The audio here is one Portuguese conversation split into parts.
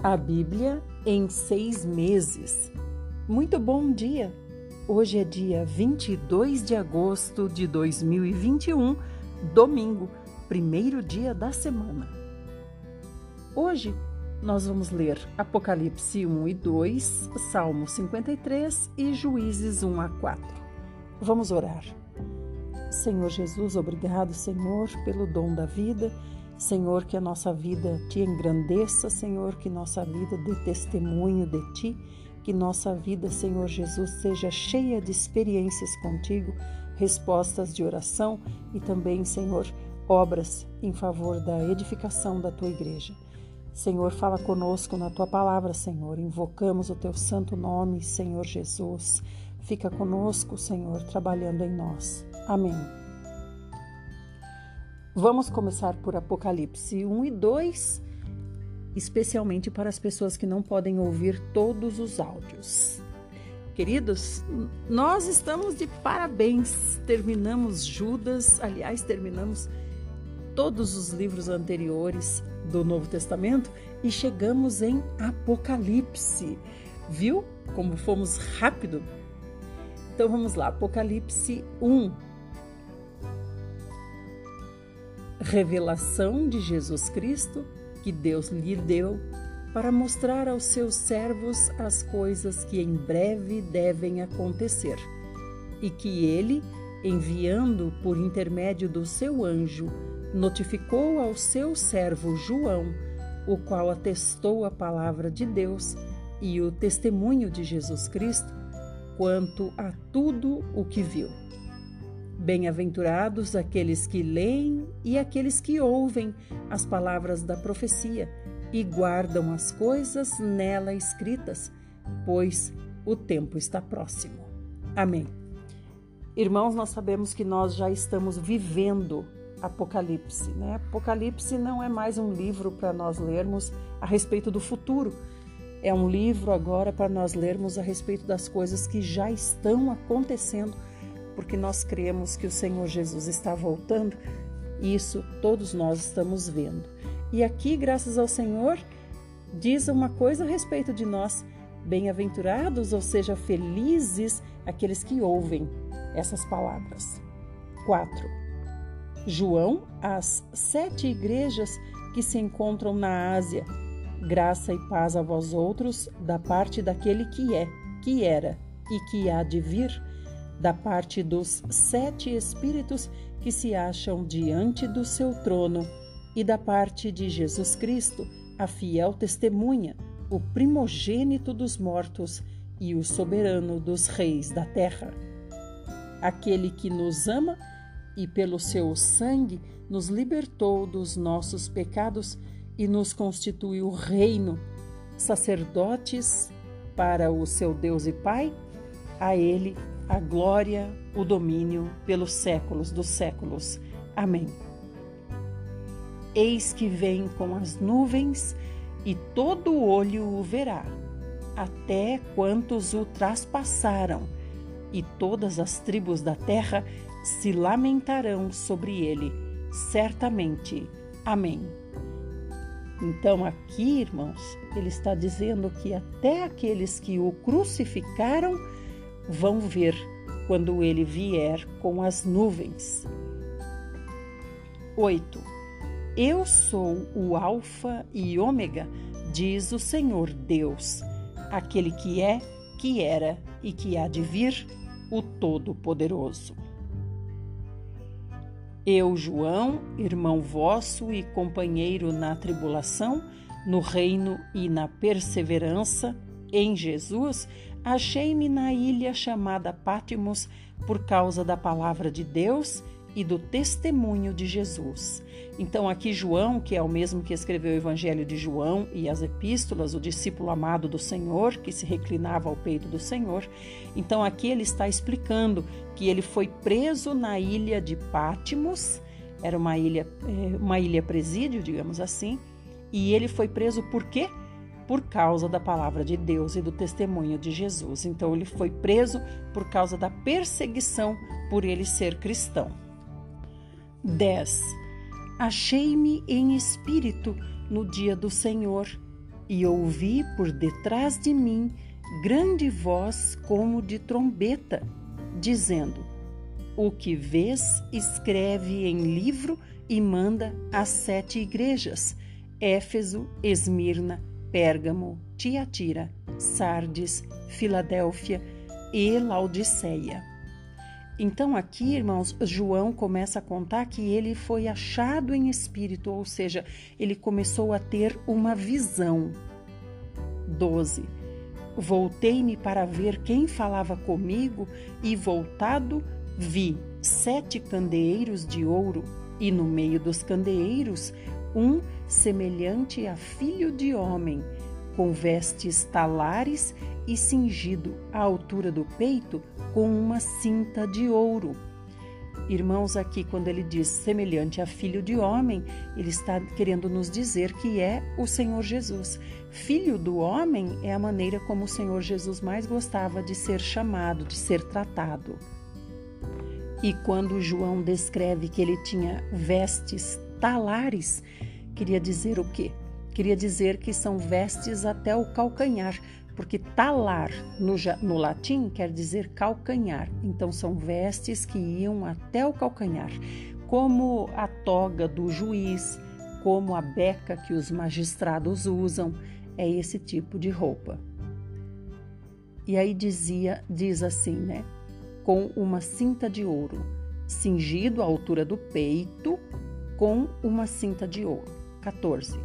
A Bíblia em seis meses. Muito bom dia! Hoje é dia 22 de agosto de 2021, domingo, primeiro dia da semana. Hoje nós vamos ler Apocalipse 1 e 2, Salmo 53 e Juízes 1 a 4. Vamos orar. Senhor Jesus, obrigado, Senhor, pelo dom da vida Senhor, que a nossa vida te engrandeça, Senhor, que nossa vida dê testemunho de ti, que nossa vida, Senhor Jesus, seja cheia de experiências contigo, respostas de oração e também, Senhor, obras em favor da edificação da tua igreja. Senhor, fala conosco na tua palavra, Senhor. Invocamos o teu santo nome, Senhor Jesus. Fica conosco, Senhor, trabalhando em nós. Amém. Vamos começar por Apocalipse 1 e 2, especialmente para as pessoas que não podem ouvir todos os áudios. Queridos, nós estamos de parabéns. Terminamos Judas, aliás, terminamos todos os livros anteriores do Novo Testamento e chegamos em Apocalipse. Viu como fomos rápido? Então vamos lá, Apocalipse 1, revelação de Jesus Cristo que Deus lhe deu para mostrar aos seus servos as coisas que em breve devem acontecer, e que ele, enviando por intermédio do seu anjo, notificou ao seu servo João, o qual atestou a palavra de Deus e o testemunho de Jesus Cristo quanto a tudo o que viu. Bem-aventurados aqueles que leem e aqueles que ouvem as palavras da profecia e guardam as coisas nela escritas, pois o tempo está próximo. Amém. Irmãos, nós sabemos que nós já estamos vivendo Apocalipse, né? Apocalipse não é mais um livro para nós lermos a respeito do futuro. É um livro agora para nós lermos a respeito das coisas que já estão acontecendo porque nós cremos que o Senhor Jesus está voltando, isso todos nós estamos vendo. E aqui, graças ao Senhor, diz uma coisa a respeito de nós: bem-aventurados, ou seja, felizes aqueles que ouvem essas palavras. 4. João, às sete igrejas que se encontram na Ásia, graça e paz a vós outros, da parte daquele que é, que era e que há de vir da parte dos sete espíritos que se acham diante do seu trono e da parte de Jesus Cristo, a fiel testemunha, o primogênito dos mortos e o soberano dos reis da terra. Aquele que nos ama e pelo seu sangue nos libertou dos nossos pecados e nos constituiu reino, sacerdotes para o seu Deus e Pai, a ele a glória, o domínio pelos séculos dos séculos. Amém. Eis que vem com as nuvens, e todo olho o verá, até quantos o traspassaram, e todas as tribos da terra se lamentarão sobre ele, certamente. Amém. Então, aqui, irmãos, ele está dizendo que até aqueles que o crucificaram vão ver quando ele vier com as nuvens. 8. Eu sou o Alfa e Ômega, diz o Senhor Deus, aquele que é, que era e que há de vir, o Todo-Poderoso. Eu, João, irmão vosso e companheiro na tribulação, no reino e na perseverança, em Jesus, achei-me na ilha chamada Pátimos por causa da palavra de Deus e do testemunho de Jesus. Então, aqui João, que é o mesmo que escreveu o Evangelho de João e as epístolas, o discípulo amado do Senhor, que se reclinava ao peito do Senhor. Então, aqui ele está explicando que ele foi preso na ilha de Pátimos, era uma ilha, é, uma ilha presídio, digamos assim, e ele foi preso por quê? Por causa da palavra de Deus e do testemunho de Jesus. Então ele foi preso por causa da perseguição por ele ser cristão. 10. Achei-me em espírito no dia do Senhor e ouvi por detrás de mim grande voz como de trombeta, dizendo: O que vês, escreve em livro e manda às sete igrejas: Éfeso, Esmirna, Pérgamo, Tiatira, Sardes, Filadélfia e Laodiceia. Então, aqui, irmãos, João começa a contar que ele foi achado em espírito, ou seja, ele começou a ter uma visão. 12. Voltei-me para ver quem falava comigo, e voltado, vi sete candeeiros de ouro, e no meio dos candeeiros, um semelhante a filho de homem, com vestes talares e cingido à altura do peito com uma cinta de ouro. Irmãos, aqui quando ele diz semelhante a filho de homem, ele está querendo nos dizer que é o Senhor Jesus. Filho do homem é a maneira como o Senhor Jesus mais gostava de ser chamado, de ser tratado. E quando João descreve que ele tinha vestes talares, queria dizer o quê? Queria dizer que são vestes até o calcanhar, porque talar no, no, latim quer dizer calcanhar, então são vestes que iam até o calcanhar, como a toga do juiz, como a beca que os magistrados usam, é esse tipo de roupa. E aí dizia, diz assim, né? Com uma cinta de ouro, cingido à altura do peito, com uma cinta de ouro. 14.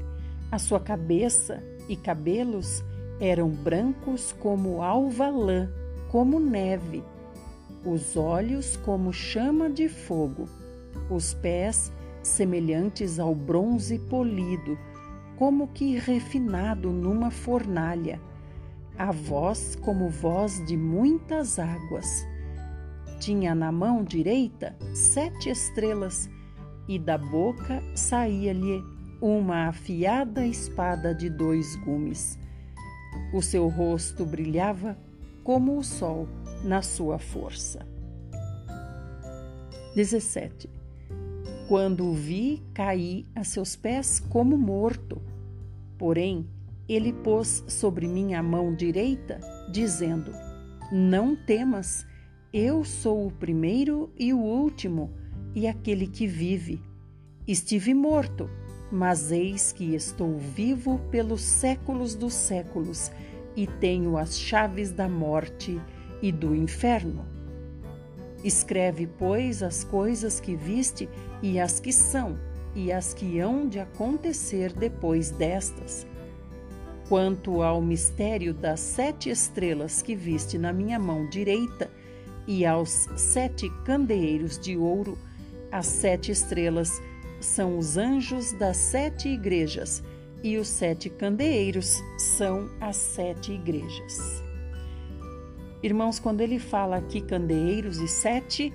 A sua cabeça e cabelos eram brancos como alva lã, como neve, os olhos como chama de fogo, os pés semelhantes ao bronze polido, como que refinado numa fornalha, a voz como voz de muitas águas. Tinha na mão direita sete estrelas, e da boca saía-lhe uma afiada espada de dois gumes. O seu rosto brilhava como o sol na sua força. 17. Quando o vi, caí a seus pés como morto. Porém, ele pôs sobre mim a mão direita, dizendo: Não temas, eu sou o primeiro e o último, e aquele que vive. Estive morto mas eis que estou vivo pelos séculos dos séculos e tenho as chaves da morte e do inferno. Escreve, pois, as coisas que viste e as que são, e as que hão de acontecer depois destas. Quanto ao mistério das sete estrelas que viste na minha mão direita, e aos sete candeeiros de ouro, as sete estrelas são os anjos das sete igrejas e os sete candeeiros são as sete igrejas. Irmãos, quando ele fala aqui candeeiros e sete,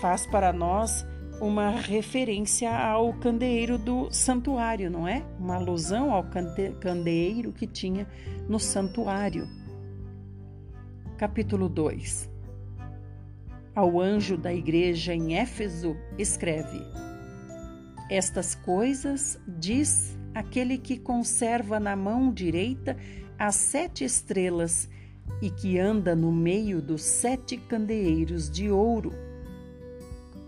faz para nós uma referência ao candeeiro do santuário, não é? Uma alusão ao candeeiro que tinha no santuário. Capítulo 2 Ao anjo da igreja em Éfeso, escreve: estas coisas diz aquele que conserva na mão direita as sete estrelas e que anda no meio dos sete candeeiros de ouro.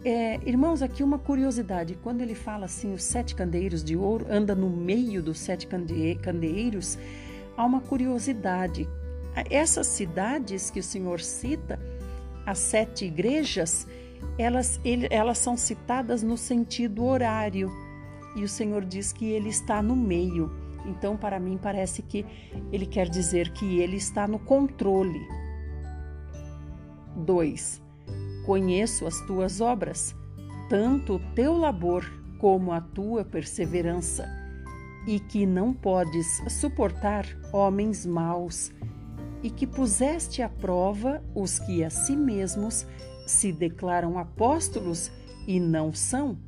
É, irmãos, aqui uma curiosidade: quando ele fala assim, os sete candeeiros de ouro, anda no meio dos sete candeeiros, há uma curiosidade. Essas cidades que o Senhor cita, as sete igrejas, elas, ele, elas são citadas no sentido horário e o Senhor diz que ele está no meio. Então, para mim, parece que ele quer dizer que ele está no controle. 2. Conheço as tuas obras, tanto o teu labor como a tua perseverança, e que não podes suportar homens maus, e que puseste à prova os que a si mesmos se declaram apóstolos e não são,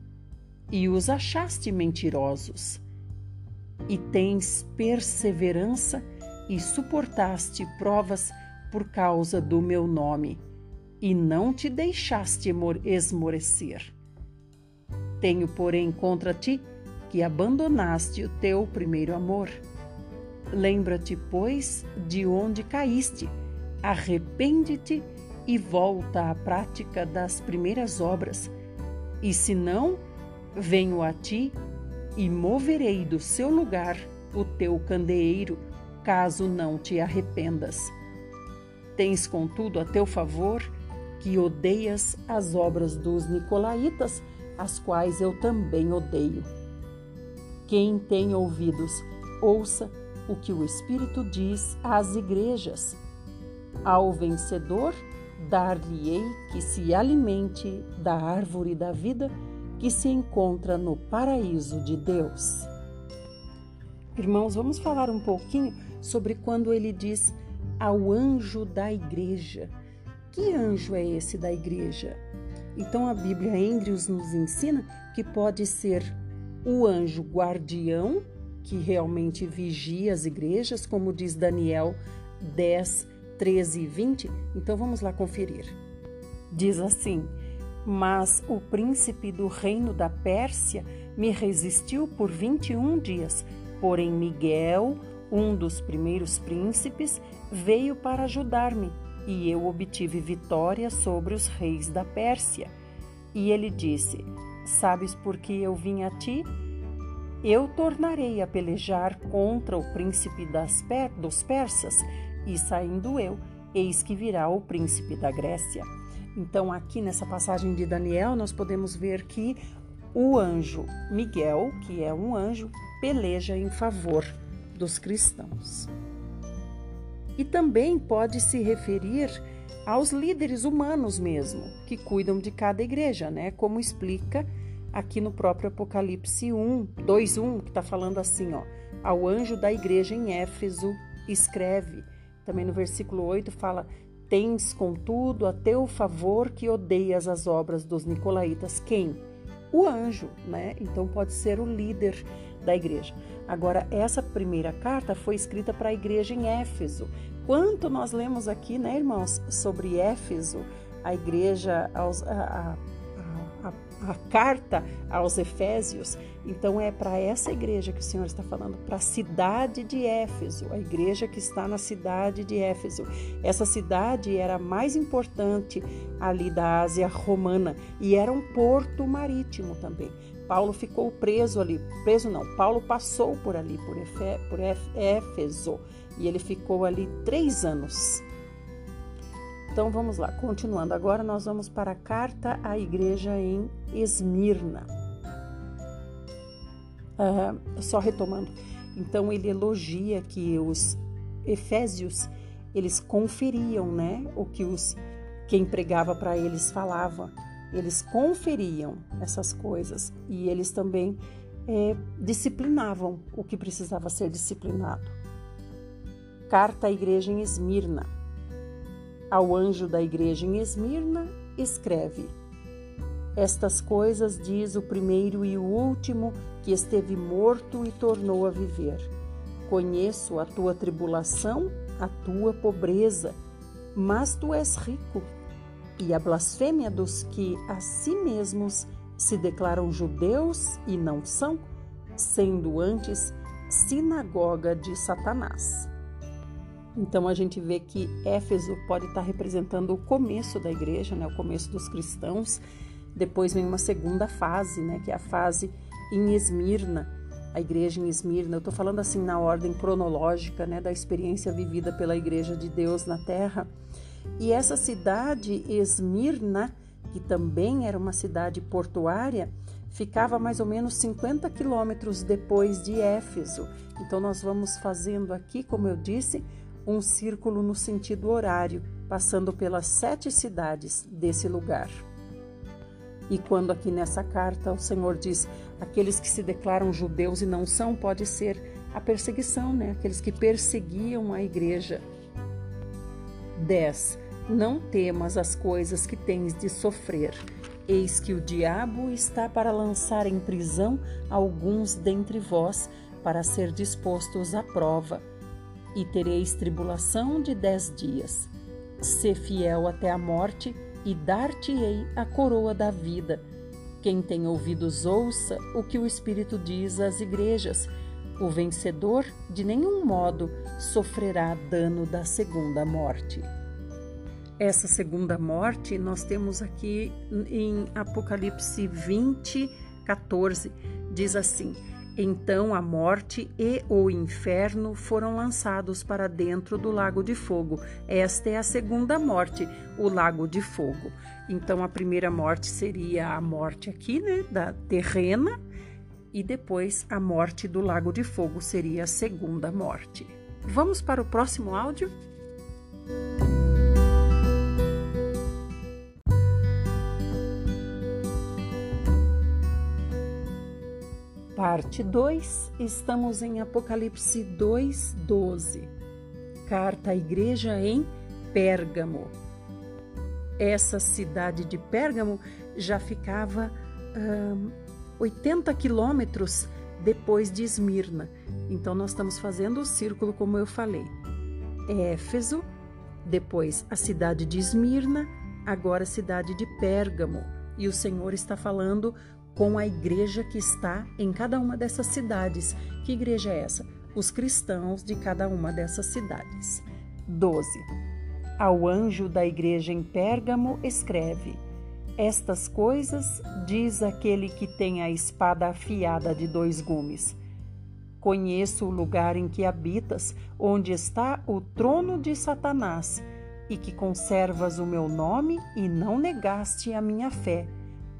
e os achaste mentirosos. E tens perseverança e suportaste provas por causa do meu nome, e não te deixaste esmorecer. Tenho, porém, contra ti que abandonaste o teu primeiro amor. Lembra-te, pois, de onde caíste, arrepende-te e volta à prática das primeiras obras. E se não, venho a ti e moverei do seu lugar o teu candeeiro, caso não te arrependas. Tens, contudo, a teu favor que odeias as obras dos nicolaítas, as quais eu também odeio. Quem tem ouvidos, ouça o que o Espírito diz às igrejas. Ao vencedor, dar-lhe-ei que se alimente da árvore da vida que se encontra no paraíso de Deus. Irmãos, vamos falar um pouquinho sobre quando ele diz ao anjo da igreja. Que anjo é esse da igreja? Então a Bíblia Andrews nos ensina que pode ser o anjo guardião, que realmente vigia as igrejas, como diz Daniel 10, 13 e 20. Então vamos lá conferir. Diz assim: Mas o príncipe do reino da Pérsia me resistiu por 21 dias. Porém, Miguel, um dos primeiros príncipes, veio para ajudar-me e eu obtive vitória sobre os reis da Pérsia. E ele disse: Sabes por que eu vim a ti? Eu tornarei a pelejar contra o príncipe das per dos persas, e saindo eu, eis que virá o príncipe da Grécia. Então, aqui nessa passagem de Daniel, nós podemos ver que o anjo Miguel, que é um anjo, peleja em favor dos cristãos. E também pode se referir aos líderes humanos mesmo, que cuidam de cada igreja, né? Como explica aqui no próprio Apocalipse 1, 2, 1, que está falando assim, ó, ao anjo da igreja em Éfeso escreve. Também no versículo 8 fala: Tens, contudo, a teu favor que odeias as obras dos nicolaítas. Quem? O anjo, né? Então pode ser o líder da igreja. Agora, essa primeira carta foi escrita para a igreja em Éfeso. Quanto nós lemos aqui, né, irmãos, sobre Éfeso, a igreja, aos, a, a, a, carta aos Efésios. Então, é para essa igreja que o Senhor está falando, para a cidade de Éfeso, a igreja que está na cidade de Éfeso. Essa cidade era a mais importante ali da Ásia romana e era um porto marítimo também. Paulo ficou preso ali, preso não, Paulo passou por ali, por, Efe, por Éfeso, e ele ficou ali três anos. Então vamos lá, continuando. Agora nós vamos para a carta à igreja em Esmirna. Uh, só retomando. Então ele elogia que os efésios eles conferiam, né, o que os quem pregava para eles falava eles conferiam essas coisas e eles também é, disciplinavam o que precisava ser disciplinado. Carta à igreja em Esmirna. Ao anjo da igreja em Esmirna, escreve: Estas coisas diz o primeiro e o último que esteve morto e tornou a viver. Conheço a tua tribulação, a tua pobreza, mas tu és rico e a blasfêmia dos que a si mesmos se declaram judeus e não são, sendo antes sinagoga de Satanás. Então a gente vê que Éfeso pode estar representando o começo da igreja, né, o começo dos cristãos. Depois vem uma segunda fase, né, que é a fase em Esmirna, a igreja em Esmirna. Eu estou falando assim na ordem cronológica, né, da experiência vivida pela igreja de Deus na Terra. E essa cidade, Esmirna, que também era uma cidade portuária, ficava mais ou menos 50 quilômetros depois de Éfeso. Então, nós vamos fazendo aqui, como eu disse, um círculo no sentido horário, passando pelas sete cidades desse lugar. E quando aqui nessa carta o Senhor diz aqueles que se declaram judeus e não são, pode ser a perseguição, né? Aqueles que perseguiam a igreja. 10. Não temas as coisas que tens de sofrer. Eis que o diabo está para lançar em prisão alguns dentre vós, para ser dispostos à prova. E tereis tribulação de dez dias. Sê fiel até a morte, e dar-te-ei a coroa da vida. Quem tem ouvidos, ouça o que o Espírito diz às igrejas. O vencedor de nenhum modo sofrerá dano da segunda morte. Essa segunda morte nós temos aqui em Apocalipse 20, 14. Diz assim: Então a morte e o inferno foram lançados para dentro do lago de fogo. Esta é a segunda morte, o lago de fogo. Então a primeira morte seria a morte aqui, né, da terrena, e depois a morte do Lago de Fogo seria a segunda morte. Vamos para o próximo áudio? Parte 2, estamos em Apocalipse 2, 12. Carta à igreja em Pérgamo. Essa cidade de Pérgamo já ficava 80 quilômetros depois de Esmirna. Então, nós estamos fazendo o círculo, como eu falei. Éfeso, depois a cidade de Esmirna, agora a cidade de Pérgamo. E o Senhor está falando com a igreja que está em cada uma dessas cidades. Que igreja é essa? Os cristãos de cada uma dessas cidades. 12. Ao anjo da igreja em Pérgamo, escreve: estas coisas diz aquele que tem a espada afiada de dois gumes. Conheço o lugar em que habitas, onde está o trono de Satanás, e que conservas o meu nome e não negaste a minha fé.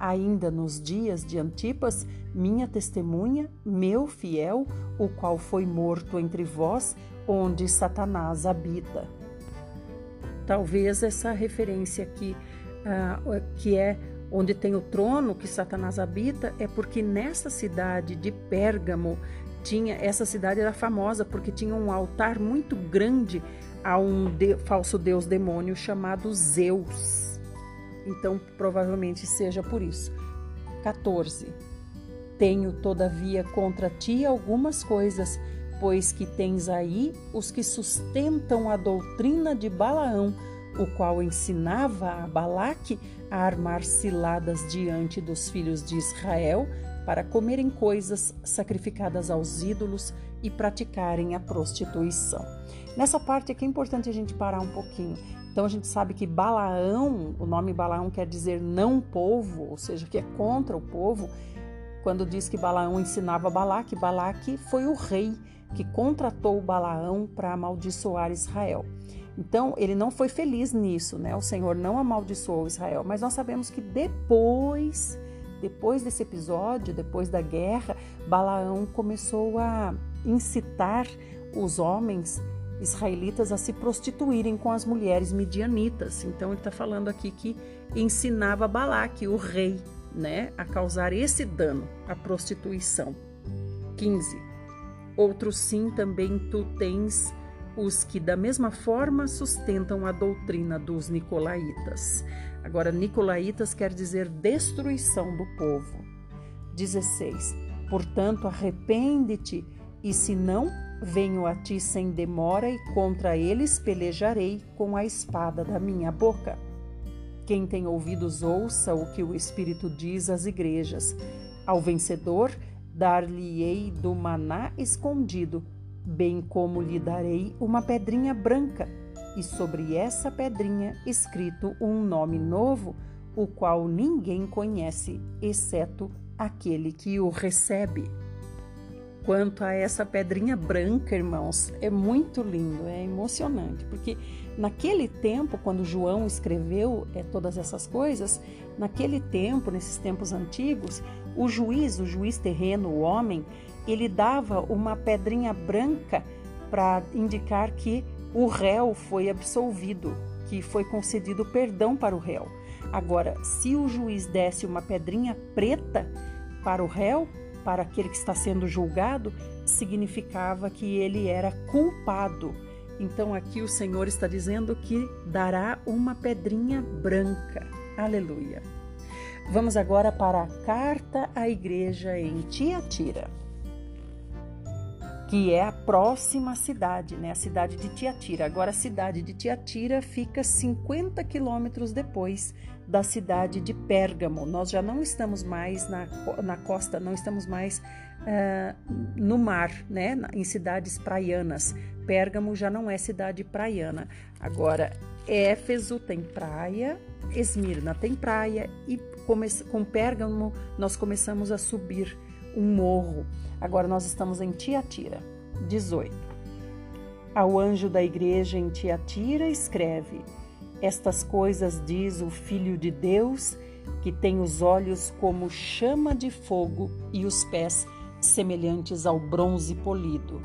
Ainda nos dias de Antipas, minha testemunha, meu fiel, o qual foi morto entre vós, onde Satanás habita. Talvez essa referência aqui uh, que é onde tem o trono que Satanás habita, é porque nessa cidade de Pérgamo tinha essa cidade era famosa porque tinha um altar muito grande a um de, falso deus demônio chamado Zeus. Então, provavelmente seja por isso. 14. Tenho, todavia, contra ti algumas coisas, pois que tens aí os que sustentam a doutrina de Balaão, o qual ensinava a Balaque a armar ciladas diante dos filhos de Israel para comerem coisas sacrificadas aos ídolos e praticarem a prostituição. Nessa parte aqui é importante a gente parar um pouquinho. Então a gente sabe que Balaão, o nome Balaão quer dizer não povo, ou seja, que é contra o povo. Quando diz que Balaão ensinava Balaque, Balaque foi o rei que contratou Balaão para amaldiçoar Israel. Então, ele não foi feliz nisso, né? O Senhor não amaldiçoou Israel, mas nós sabemos que depois, depois desse episódio, depois da guerra, Balaão começou a incitar os homens israelitas a se prostituírem com as mulheres midianitas. Então, ele está falando aqui que ensinava Balaque, o rei, né, a causar esse dano, a prostituição. 15. Outro sim também tu tens os que da mesma forma sustentam a doutrina dos nicolaítas. Agora, nicolaítas quer dizer destruição do povo. 16. Portanto, arrepende-te, e se não, venho a ti sem demora e contra eles pelejarei com a espada da minha boca. Quem tem ouvidos, ouça o que o Espírito diz às igrejas. Ao vencedor, dar-lhe-ei do maná escondido bem como lhe darei uma pedrinha branca, e sobre essa pedrinha escrito um nome novo, o qual ninguém conhece, exceto aquele que o recebe. Quanto a essa pedrinha branca, irmãos, é muito lindo, é emocionante, porque naquele tempo, quando João escreveu é, todas essas coisas, naquele tempo, nesses tempos antigos, o juiz, o juiz terreno, o homem, ele dava uma pedrinha branca para indicar que o réu foi absolvido, que foi concedido perdão para o réu. Agora, se o juiz desse uma pedrinha preta para o réu, para aquele que está sendo julgado, significava que ele era culpado. Então aqui o Senhor está dizendo que dará uma pedrinha branca. Aleluia. Vamos agora para a carta à igreja em Tiatira. que é a próxima cidade, né? A cidade de Tiatira. Agora, a cidade de Tiatira fica 50 quilômetros depois da cidade de Pérgamo. Nós já não estamos mais na, na costa, não estamos mais uh, no mar, né? Em cidades praianas. Pérgamo já não é cidade praiana. Agora, Éfeso tem praia, Esmirna tem praia e com Pérgamo nós começamos a subir um morro. Agora nós estamos em Tiatira. 18. Ao anjo da igreja em Tiatira escreve: Estas coisas diz o Filho de Deus, que tem os olhos como chama de fogo e os pés semelhantes ao bronze polido.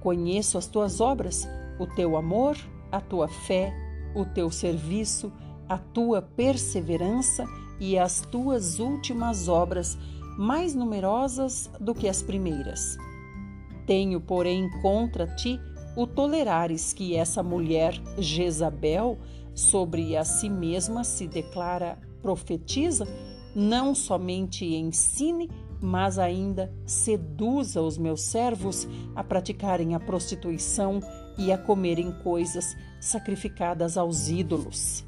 Conheço as tuas obras, o teu amor, a tua fé, o teu serviço, a tua perseverança e as tuas últimas obras, mais numerosas do que as primeiras. Tenho, porém, contra ti o tolerares que essa mulher Jezabel, sobre a si mesma se declara profetiza, não somente ensine, mas ainda seduza os meus servos a praticarem a prostituição e a comerem coisas sacrificadas aos ídolos.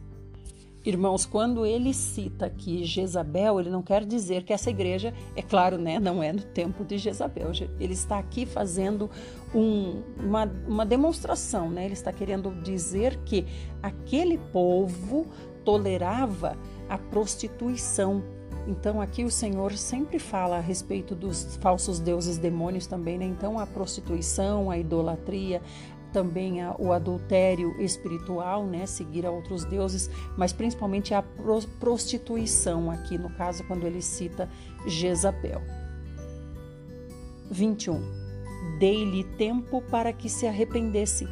Irmãos, quando ele cita aqui Jezabel, ele não quer dizer que essa igreja, é claro, né, não é no tempo de Jezabel. Ele está aqui fazendo um, uma, uma demonstração, né? Ele está querendo dizer que aquele povo tolerava a prostituição. Então aqui o Senhor sempre fala a respeito dos falsos deuses demônios também, né? Então a prostituição, a idolatria, também a, o adultério espiritual, né, seguir a outros deuses, mas principalmente a prostituição aqui no caso quando ele cita Jezabel. 21. Dei-lhe tempo para que se arrependesse.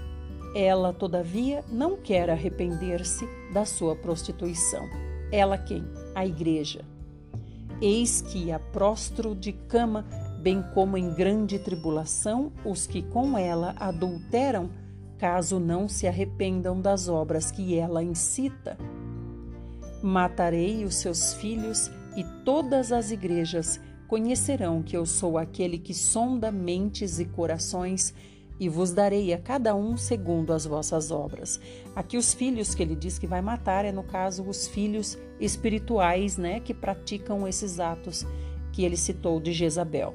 Ela, todavia, não quer arrepender-se da sua prostituição. Ela quem? A igreja. Eis que a prostro de cama bem como em grande tribulação os que com ela adulteram, caso não se arrependam das obras que ela incita. Matarei os seus filhos e todas as igrejas conhecerão que eu sou aquele que sonda mentes e corações e vos darei a cada um segundo as vossas obras. Aqui os filhos que ele diz que vai matar é no caso os filhos espirituais, né, que praticam esses atos que ele citou de Jezabel.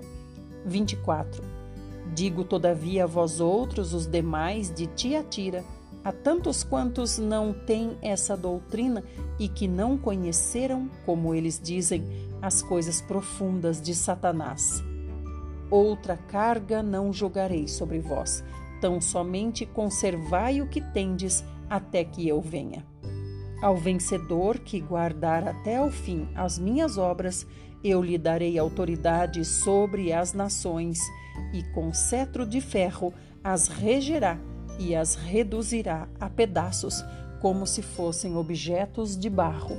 24. Digo, todavia, a vós outros, os demais de Tiatira, a tantos quantos não têm essa doutrina e que não conheceram, como eles dizem, as coisas profundas de Satanás. Outra carga não jogarei sobre vós, tão somente conservai o que tendes até que eu venha. Ao vencedor que guardar até ao fim as minhas obras, eu lhe darei autoridade sobre as nações, e com cetro de ferro as regerá e as reduzirá a pedaços, como se fossem objetos de barro.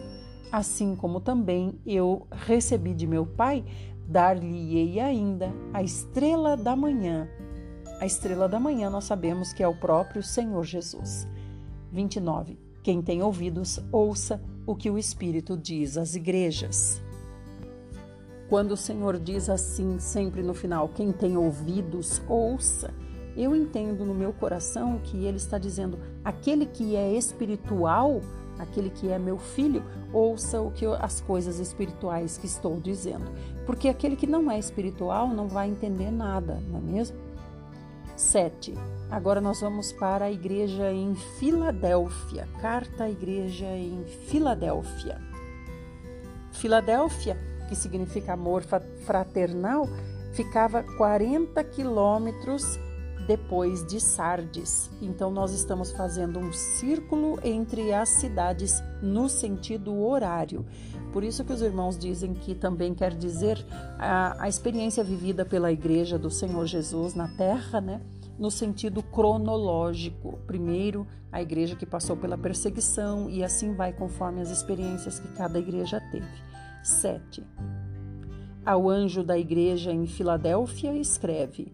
Assim como também eu recebi de meu Pai, dar-lhe-ei ainda a estrela da manhã. A estrela da manhã nós sabemos que é o próprio Senhor Jesus. 29. Quem tem ouvidos, ouça o que o Espírito diz às igrejas. Quando o Senhor diz assim, sempre no final, quem tem ouvidos, ouça. Eu entendo no meu coração que ele está dizendo: aquele que é espiritual, aquele que é meu filho, ouça o que eu, as coisas espirituais que estou dizendo. Porque aquele que não é espiritual não vai entender nada, não é mesmo? 7. Agora nós vamos para a igreja em Filadélfia. Carta à igreja em Filadélfia. Filadélfia que significa amor fraternal, ficava 40 quilômetros depois de Sardes. Então, nós estamos fazendo um círculo entre as cidades no sentido horário. Por isso que os irmãos dizem que também quer dizer a, a experiência vivida pela Igreja do Senhor Jesus na Terra, né? No sentido cronológico. Primeiro, a igreja que passou pela perseguição, e assim vai conforme as experiências que cada igreja teve. 7. Ao anjo da igreja em Filadélfia, escreve: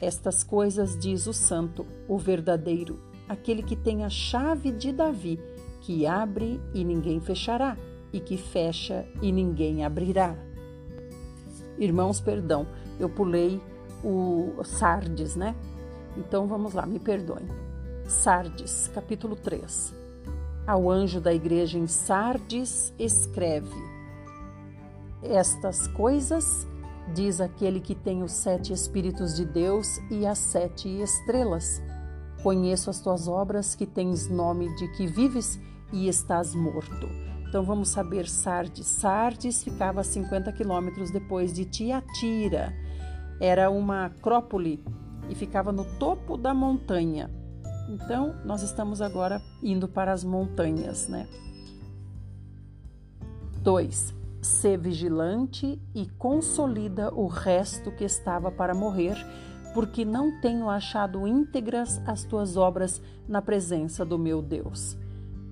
Estas coisas diz o Santo, o verdadeiro, aquele que tem a chave de Davi, que abre e ninguém fechará, e que fecha e ninguém abrirá. Irmãos, perdão, eu pulei o Sardes, né? Então vamos lá, me perdoem. Sardes, capítulo 3. Ao anjo da igreja em Sardes, escreve: Estas coisas diz aquele que tem os sete Espíritos de Deus e as sete estrelas. Conheço as tuas obras, que tens nome de que vives e estás morto. Então vamos saber Sardes. Sardes ficava a 50 quilômetros depois de Tiatira. Era uma acrópole e ficava no topo da montanha. Então nós estamos agora indo para as montanhas, né? 2. Sê vigilante e consolida o resto que estava para morrer, porque não tenho achado íntegras as tuas obras na presença do meu Deus.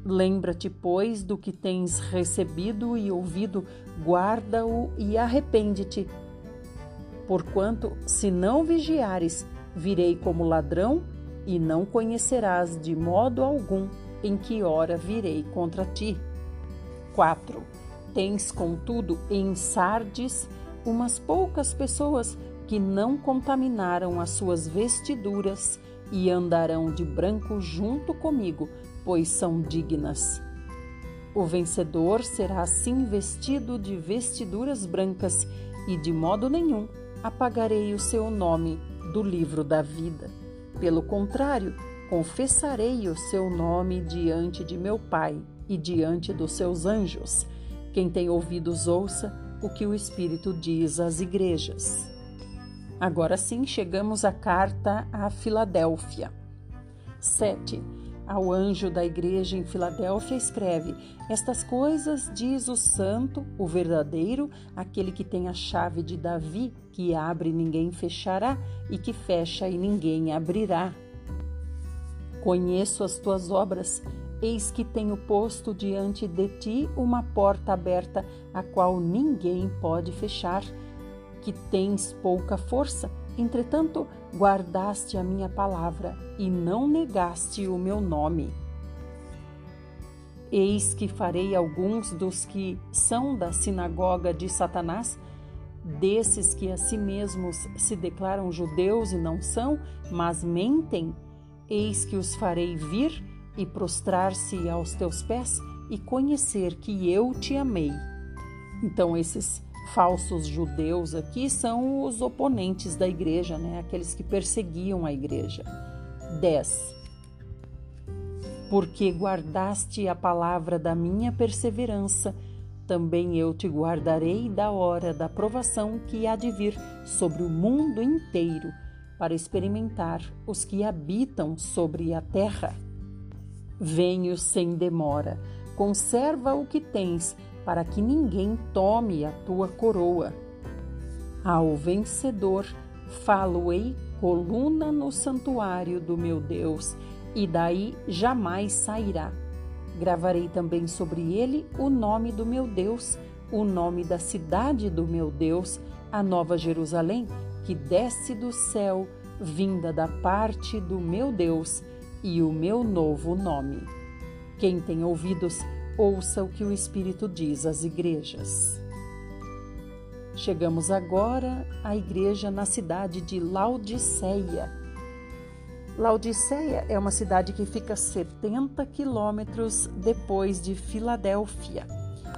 Lembra-te, pois, do que tens recebido e ouvido, guarda-o e arrepende-te. Porquanto, se não vigiares, virei como ladrão e não conhecerás de modo algum em que hora virei contra ti. 4. Tens, contudo, em Sardes umas poucas pessoas que não contaminaram as suas vestiduras e andarão de branco junto comigo, pois são dignas. O vencedor será assim vestido de vestiduras brancas, e de modo nenhum apagarei o seu nome do livro da vida. Pelo contrário, confessarei o seu nome diante de meu Pai e diante dos seus anjos. Quem tem ouvidos, ouça o que o Espírito diz às igrejas. Agora sim, chegamos à carta a Filadélfia. 7. Ao anjo da igreja em Filadélfia escreve: Estas coisas diz o santo, o verdadeiro, aquele que tem a chave de Davi, que abre ninguém fechará, e que fecha e ninguém abrirá. Conheço as tuas obras, Eis que tenho posto diante de ti uma porta aberta, a qual ninguém pode fechar, que tens pouca força, entretanto guardaste a minha palavra e não negaste o meu nome. Eis que farei alguns dos que são da sinagoga de Satanás, desses que a si mesmos se declaram judeus e não são, mas mentem, eis que os farei vir e prostrar-se aos teus pés e conhecer que eu te amei. Então, esses falsos judeus aqui são os oponentes da igreja, né? aqueles que perseguiam a igreja. 10. Porque guardaste a palavra da minha perseverança, também eu te guardarei da hora da provação que há de vir sobre o mundo inteiro, para experimentar os que habitam sobre a terra. Venho sem demora. Conserva o que tens, para que ninguém tome a tua coroa. Ao vencedor, falo-ei coluna no santuário do meu Deus, e daí jamais sairá. Gravarei também sobre ele o nome do meu Deus, o nome da cidade do meu Deus, a nova Jerusalém, que desce do céu, vinda da parte do meu Deus e o meu novo nome. Quem tem ouvidos, ouça o que o Espírito diz às igrejas. Chegamos agora à igreja na cidade de Laodiceia. Laodiceia é uma cidade que fica 70 quilômetros depois de Filadélfia.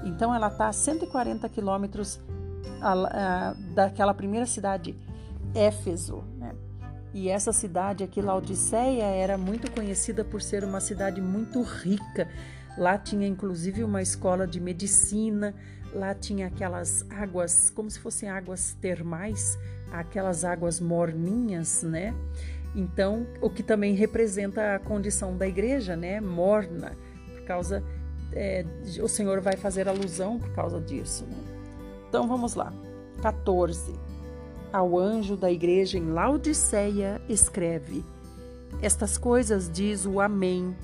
Então, ela está a 140 quilômetros daquela primeira cidade, Éfeso. Né? E essa cidade aqui, Laodiceia, era muito conhecida por ser uma cidade muito rica. Lá tinha inclusive uma escola de medicina, lá tinha aquelas águas, como se fossem águas termais, aquelas águas morninhas, né? Então, o que também representa a condição da igreja, né? Morna, por causa. É, o Senhor vai fazer alusão por causa disso, né? Então vamos lá. 14. Ao anjo da igreja em Laodiceia, escreve: Estas coisas diz o Amém,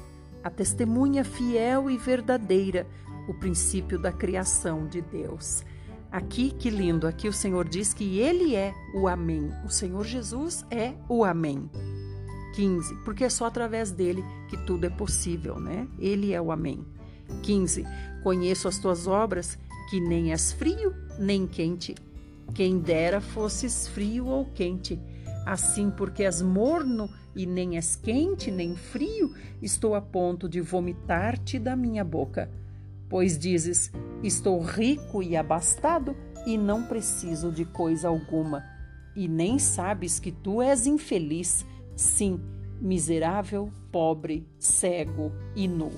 a testemunha fiel e verdadeira, o princípio da criação de Deus. Aqui, que lindo, aqui o Senhor diz que Ele é o Amém. O Senhor Jesus é o Amém. 15. Porque é só através dele que tudo é possível, né? Ele é o Amém. 15. Conheço as tuas obras, que nem és frio nem quente quem dera fosses frio ou quente. Assim, porque és morno e nem és quente nem frio, estou a ponto de vomitar-te da minha boca. Pois dizes: Estou rico e abastado e não preciso de coisa alguma. E nem sabes que tu és infeliz, sim, miserável, pobre, cego e nu.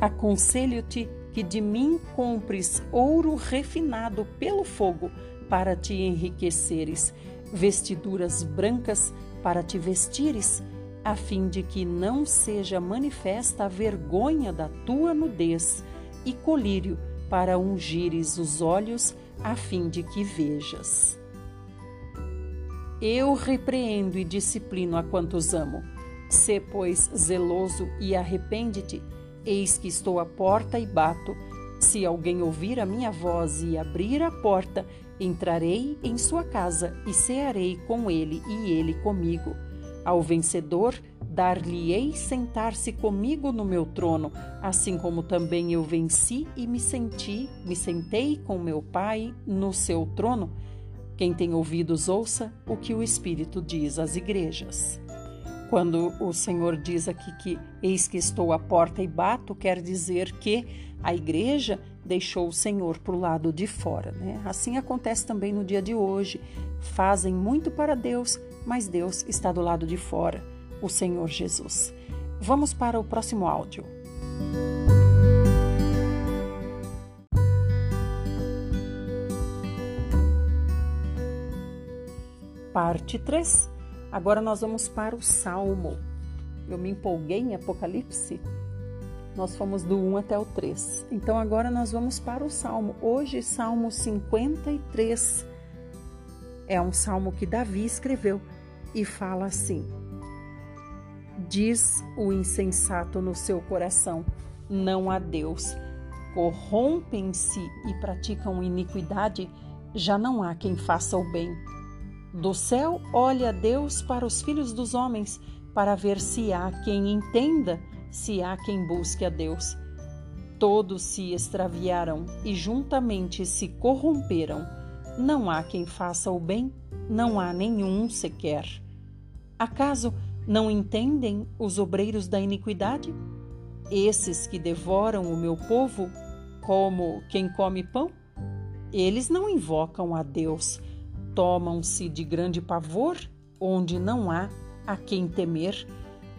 Aconselho-te que de mim compres ouro refinado pelo fogo para te enriqueceres vestiduras brancas para te vestires, a fim de que não seja manifesta a vergonha da tua nudez, e colírio para ungires os olhos, a fim de que vejas. Eu repreendo e disciplino a quantos amo. Sê, pois, zeloso e arrepende-te. Eis que estou à porta e bato. Se alguém ouvir a minha voz e abrir a porta, Entrarei em sua casa e cearei com ele e ele comigo. Ao vencedor, dar-lhe-ei sentar-se comigo no meu trono, assim como também eu venci e me senti, me sentei com meu Pai no seu trono. Quem tem ouvidos, ouça o que o Espírito diz às igrejas. Quando o Senhor diz aqui que eis que estou à porta e bato, quer dizer que a igreja deixou o Senhor para o lado de fora. Né? Assim acontece também no dia de hoje. Fazem muito para Deus, mas Deus está do lado de fora, o Senhor Jesus. Vamos para o próximo áudio. Parte 3. Agora nós vamos para o Salmo. Eu me empolguei em Apocalipse nós fomos do 1 até o 3. Então agora nós vamos para o Salmo. Hoje, Salmo 53. É um salmo que Davi escreveu e fala assim: Diz o insensato no seu coração: Não há Deus. Corrompem-se e praticam iniquidade, já não há quem faça o bem. Do céu olha Deus para os filhos dos homens, para ver se há quem entenda se há quem busque a Deus. Todos se extraviaram e juntamente se corromperam. Não há quem faça o bem, não há nenhum sequer. Acaso não entendem os obreiros da iniquidade? Esses que devoram o meu povo como quem come pão? Eles não invocam a Deus, tomam-se de grande pavor, onde não há a quem temer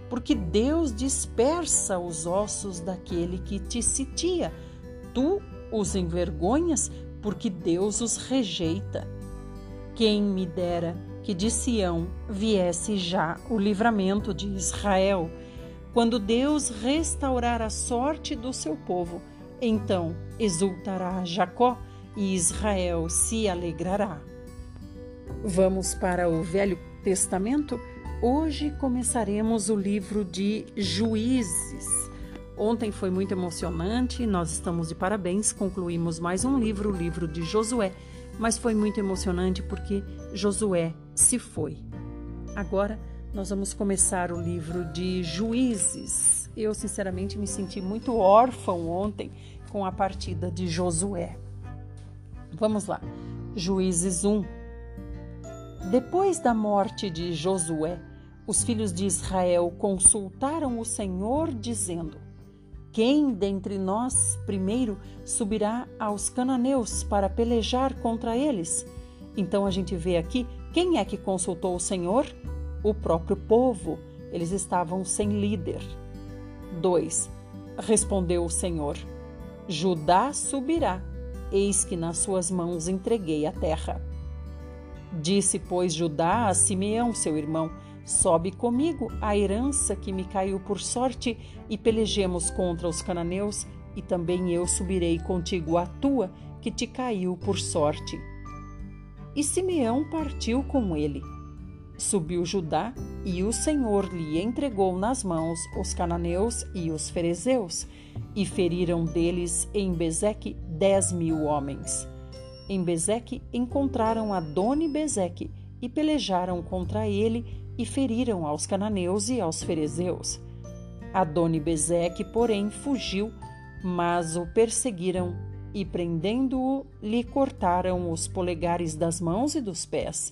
porque Deus dispersa os ossos daquele que te sitia. Tu os envergonhas, porque Deus os rejeita. Quem me dera que de Sião viesse já o livramento de Israel, quando Deus restaurar a sorte do seu povo, então exultará Jacó e Israel se alegrará. Vamos para o Velho Testamento? Hoje começaremos o livro de Juízes. Ontem foi muito emocionante, nós estamos de parabéns, concluímos mais um livro, o livro de Josué, mas foi muito emocionante porque Josué se foi. Agora nós vamos começar o livro de Juízes. Eu, sinceramente, me senti muito órfão ontem com a partida de Josué. Vamos lá. Juízes 1. Depois da morte de Josué, os filhos de Israel consultaram o Senhor, dizendo: Quem dentre nós primeiro subirá aos cananeus para pelejar contra eles? Então a gente vê aqui quem é que consultou o Senhor? O próprio povo. Eles estavam sem líder. 2. Respondeu o Senhor: Judá subirá, eis que nas suas mãos entreguei a terra. Disse, pois, Judá a Simeão, seu irmão: Sobe comigo a herança que me caiu por sorte e pelejemos contra os cananeus, e também eu subirei contigo a tua que te caiu por sorte. E Simeão partiu com ele. Subiu Judá, e o Senhor lhe entregou nas mãos os cananeus e os ferezeus, e feriram deles em Bezeque dez mil homens. Em Bezeque encontraram Adoni Bezeque e pelejaram contra ele e feriram aos cananeus e aos ferezeus. Adoni-Bezeque, porém, fugiu, mas o perseguiram e, prendendo-o, lhe cortaram os polegares das mãos e dos pés.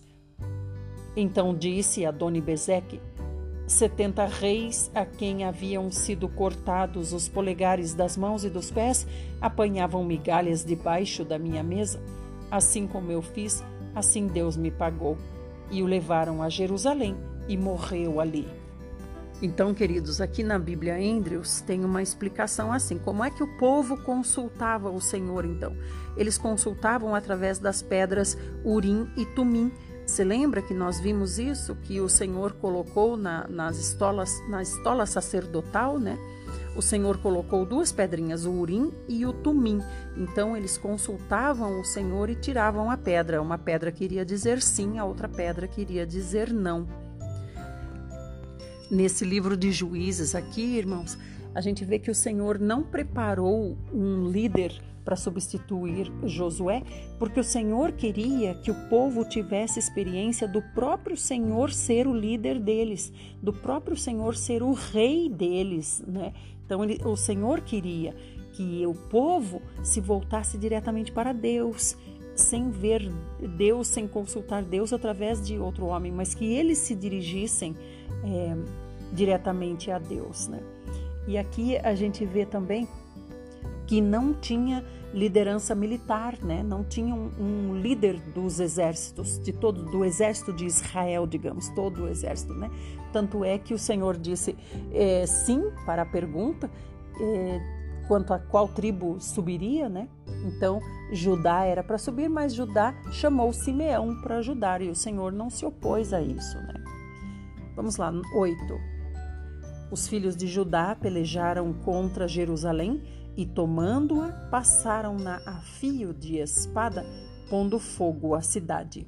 Então disse Adoni Bezeque: setenta reis a quem haviam sido cortados os polegares das mãos e dos pés apanhavam migalhas debaixo da minha mesa. Assim como eu fiz, assim Deus me pagou. E o levaram a Jerusalém e morreu ali. Então, queridos, aqui na Bíblia Andrews tem uma explicação assim: como é que o povo consultava o Senhor então? Eles consultavam através das pedras Urim e Tumim você lembra que nós vimos isso que o Senhor colocou na, nas estolas, na estola sacerdotal, né? O Senhor colocou duas pedrinhas, o urim e o tumim. Então eles consultavam o Senhor e tiravam a pedra. Uma pedra queria dizer sim, a outra pedra queria dizer não. Nesse livro de Juízes aqui, irmãos, a gente vê que o Senhor não preparou um líder para substituir Josué, porque o Senhor queria que o povo tivesse experiência do próprio Senhor ser o líder deles, do próprio Senhor ser o rei deles, né? Então ele, o Senhor queria que o povo se voltasse diretamente para Deus, sem ver Deus, sem consultar Deus através de outro homem, mas que eles se dirigissem é, diretamente a Deus, né? E aqui a gente vê também que não tinha liderança militar, né? Não tinha um, um, líder dos exércitos, de todo do exército de Israel, digamos, todo o exército, né? Tanto é que o Senhor disse é, sim para a pergunta é, quanto a qual tribo subiria, né? Então Judá era para subir, mas Judá chamou Simeão para ajudar e o Senhor não se opôs a isso, né? Vamos lá, oito. Os filhos de Judá pelejaram contra Jerusalém e tomando-a, passaram-na a fio de espada, pondo fogo à cidade.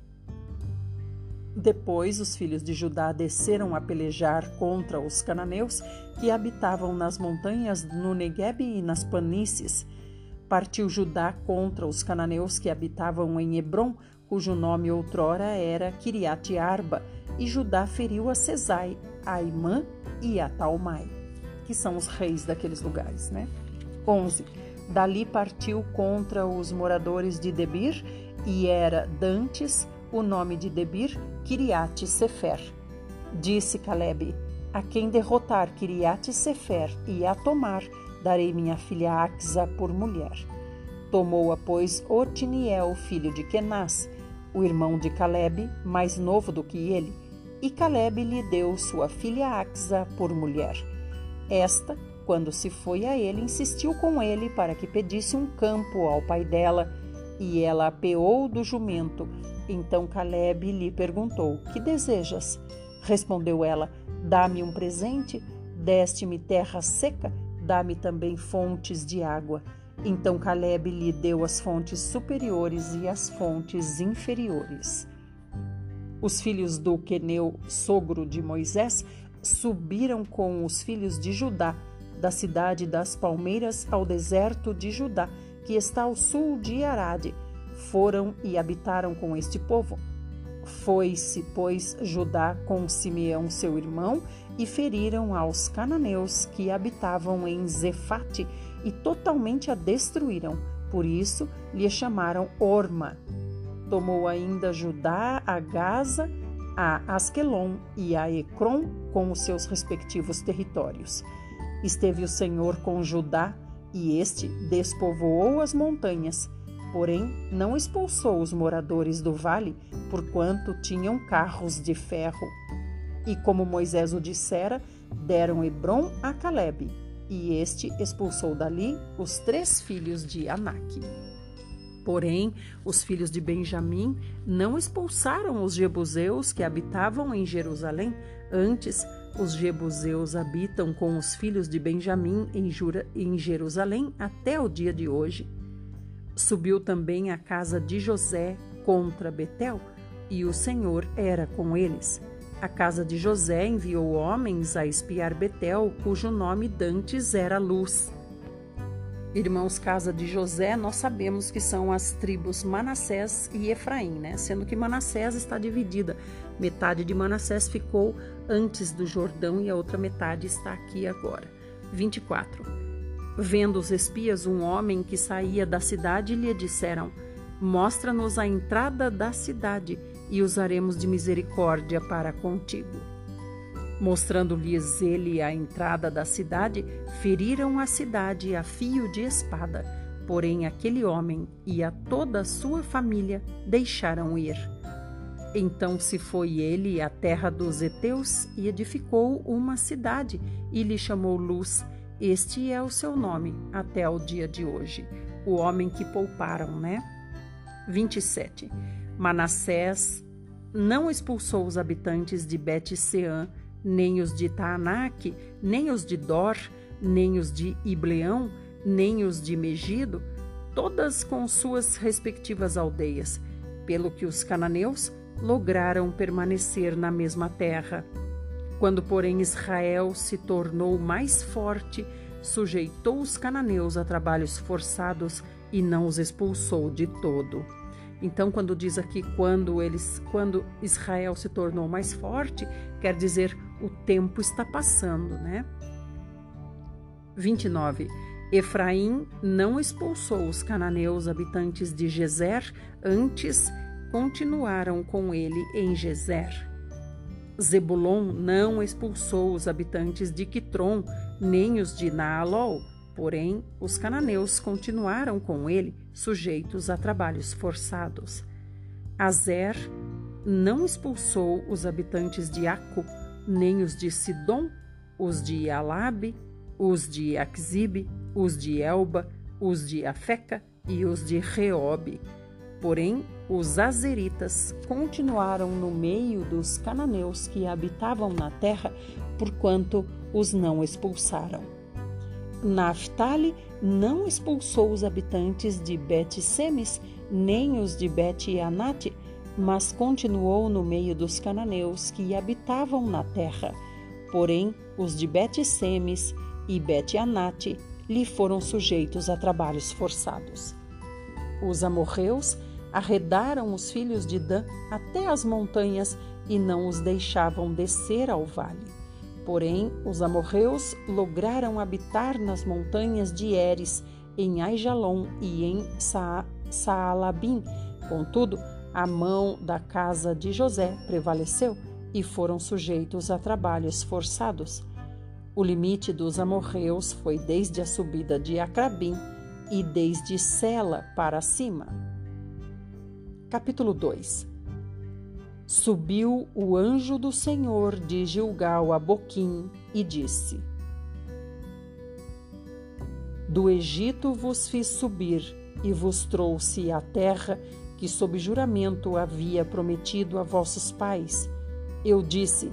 Depois os filhos de Judá desceram a pelejar contra os cananeus que habitavam nas montanhas no Negueb e nas planícies. Partiu Judá contra os cananeus que habitavam em Hebron, cujo nome outrora era Kiriat Arba, e Judá feriu a Cesai, a Imã e a Talmai, que são os reis daqueles lugares, né? 11. Dali partiu contra os moradores de Debir e era dantes o nome de Debir Kiriat Sefer. Disse Caleb: A quem derrotar Kiriat Sefer e a tomar, darei minha filha Axa por mulher. Tomou-a, pois, Otiniel, filho de Kenaz, o irmão de Caleb, mais novo do que ele, e Caleb lhe deu sua filha Axa por mulher. Esta quando se foi a ele, insistiu com ele para que pedisse um campo ao pai dela, e ela apeou do jumento. Então Caleb lhe perguntou: Que desejas? Respondeu ela: Dá-me um presente, deste-me terra seca, dá-me também fontes de água. Então Caleb lhe deu as fontes superiores e as fontes inferiores. Os filhos do Queneu, sogro de Moisés, subiram com os filhos de Judá da cidade das palmeiras ao deserto de Judá, que está ao sul de Arade. Foram e habitaram com este povo. Foi-se, pois, Judá com Simeão, seu irmão, e feriram aos cananeus que habitavam em Zefate e totalmente a destruíram. Por isso lhe chamaram Orma. Tomou ainda Judá a Gaza, a Asquelon e a Ecrom com os seus respectivos territórios. Esteve o Senhor com Judá, e este despovoou as montanhas, porém não expulsou os moradores do vale, porquanto tinham carros de ferro. E como Moisés o dissera, deram Hebron a Caleb, e este expulsou dali os três filhos de Anak. Porém, os filhos de Benjamim não expulsaram os jebuseus que habitavam em Jerusalém, antes os jebuseus habitam com os filhos de Benjamim em, Jura, em Jerusalém até o dia de hoje. Subiu também a casa de José contra Betel, e o Senhor era com eles. A casa de José enviou homens a espiar Betel, cujo nome dantes era Luz. Irmãos, casa de José, nós sabemos que são as tribos Manassés e Efraim, né? Sendo que Manassés está dividida. Metade de Manassés ficou antes do Jordão e a outra metade está aqui agora. 24. Vendo os espias um homem que saía da cidade, lhe disseram: mostra-nos a entrada da cidade e usaremos de misericórdia para contigo. Mostrando-lhes ele a entrada da cidade, feriram a cidade a fio de espada. Porém, aquele homem e a toda a sua família deixaram ir. Então se foi ele à terra dos heteus e edificou uma cidade e lhe chamou Luz. Este é o seu nome até o dia de hoje. O homem que pouparam, né? 27. Manassés não expulsou os habitantes de Bet-Seã, nem os de Taanac, nem os de Dor, nem os de Ibleão, nem os de Megido, todas com suas respectivas aldeias, pelo que os cananeus lograram permanecer na mesma terra. Quando, porém, Israel se tornou mais forte, sujeitou os cananeus a trabalhos forçados e não os expulsou de todo. Então, quando diz aqui quando eles, quando Israel se tornou mais forte, quer dizer o tempo está passando, né? 29. Efraim não expulsou os cananeus habitantes de Gezer, antes continuaram com ele em Gezer. Zebulon não expulsou os habitantes de Quitron, nem os de Naalol, porém os cananeus continuaram com ele, sujeitos a trabalhos forçados. Azer não expulsou os habitantes de Aco, nem os de Sidom, os de Alabe, os de Axibe, os de Elba, os de Afeca e os de Reobe. Porém, os azeritas continuaram no meio dos cananeus que habitavam na terra, porquanto os não expulsaram. Naphtali não expulsou os habitantes de Bet-Semes, nem os de Bet-Anate, mas continuou no meio dos cananeus que habitavam na terra. Porém, os de Bet-Semes e Bet-Anate lhe foram sujeitos a trabalhos forçados. Os amorreus arredaram os filhos de Dan até as montanhas e não os deixavam descer ao vale. Porém, os amorreus lograram habitar nas montanhas de Eres, em Aijalon e em Sa Saalabim. Contudo, a mão da casa de José prevaleceu e foram sujeitos a trabalhos forçados. O limite dos amorreus foi desde a subida de Acrabim e desde Sela para cima. Capítulo 2 Subiu o anjo do Senhor de Gilgal a Boquim e disse: Do Egito vos fiz subir e vos trouxe à terra que sob juramento havia prometido a vossos pais. Eu disse: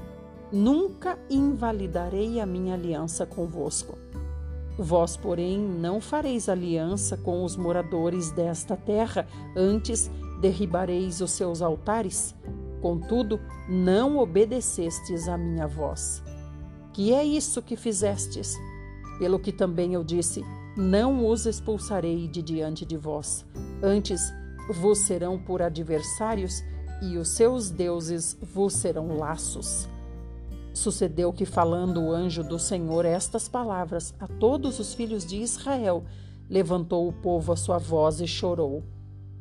Nunca invalidarei a minha aliança convosco. Vós, porém, não fareis aliança com os moradores desta terra, antes derribareis os seus altares. Contudo, não obedecestes à minha voz. Que é isso que fizestes? Pelo que também eu disse: Não os expulsarei de diante de vós. Antes, vos serão por adversários e os seus deuses vos serão laços. Sucedeu que, falando o anjo do Senhor estas palavras a todos os filhos de Israel, levantou o povo a sua voz e chorou.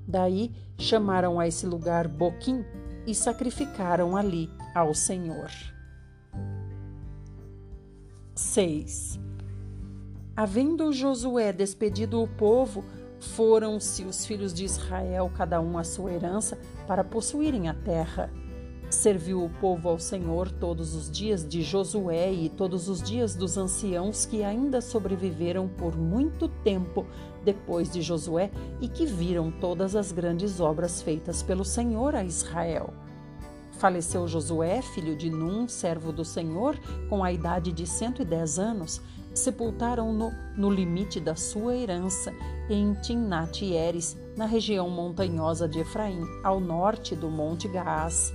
Daí chamaram a esse lugar Boquim e sacrificaram ali ao Senhor. 6. Havendo Josué despedido o povo, foram-se os filhos de Israel, cada um a sua herança, para possuírem a terra. Serviu o povo ao Senhor todos os dias de Josué e todos os dias dos anciãos que ainda sobreviveram por muito tempo depois de Josué e que viram todas as grandes obras feitas pelo Senhor a Israel. Faleceu Josué, filho de Num, servo do Senhor, com a idade de 110 anos, sepultaram-no no limite da sua herança, em Timnat-Eres, na região montanhosa de Efraim, ao norte do Monte Gaás.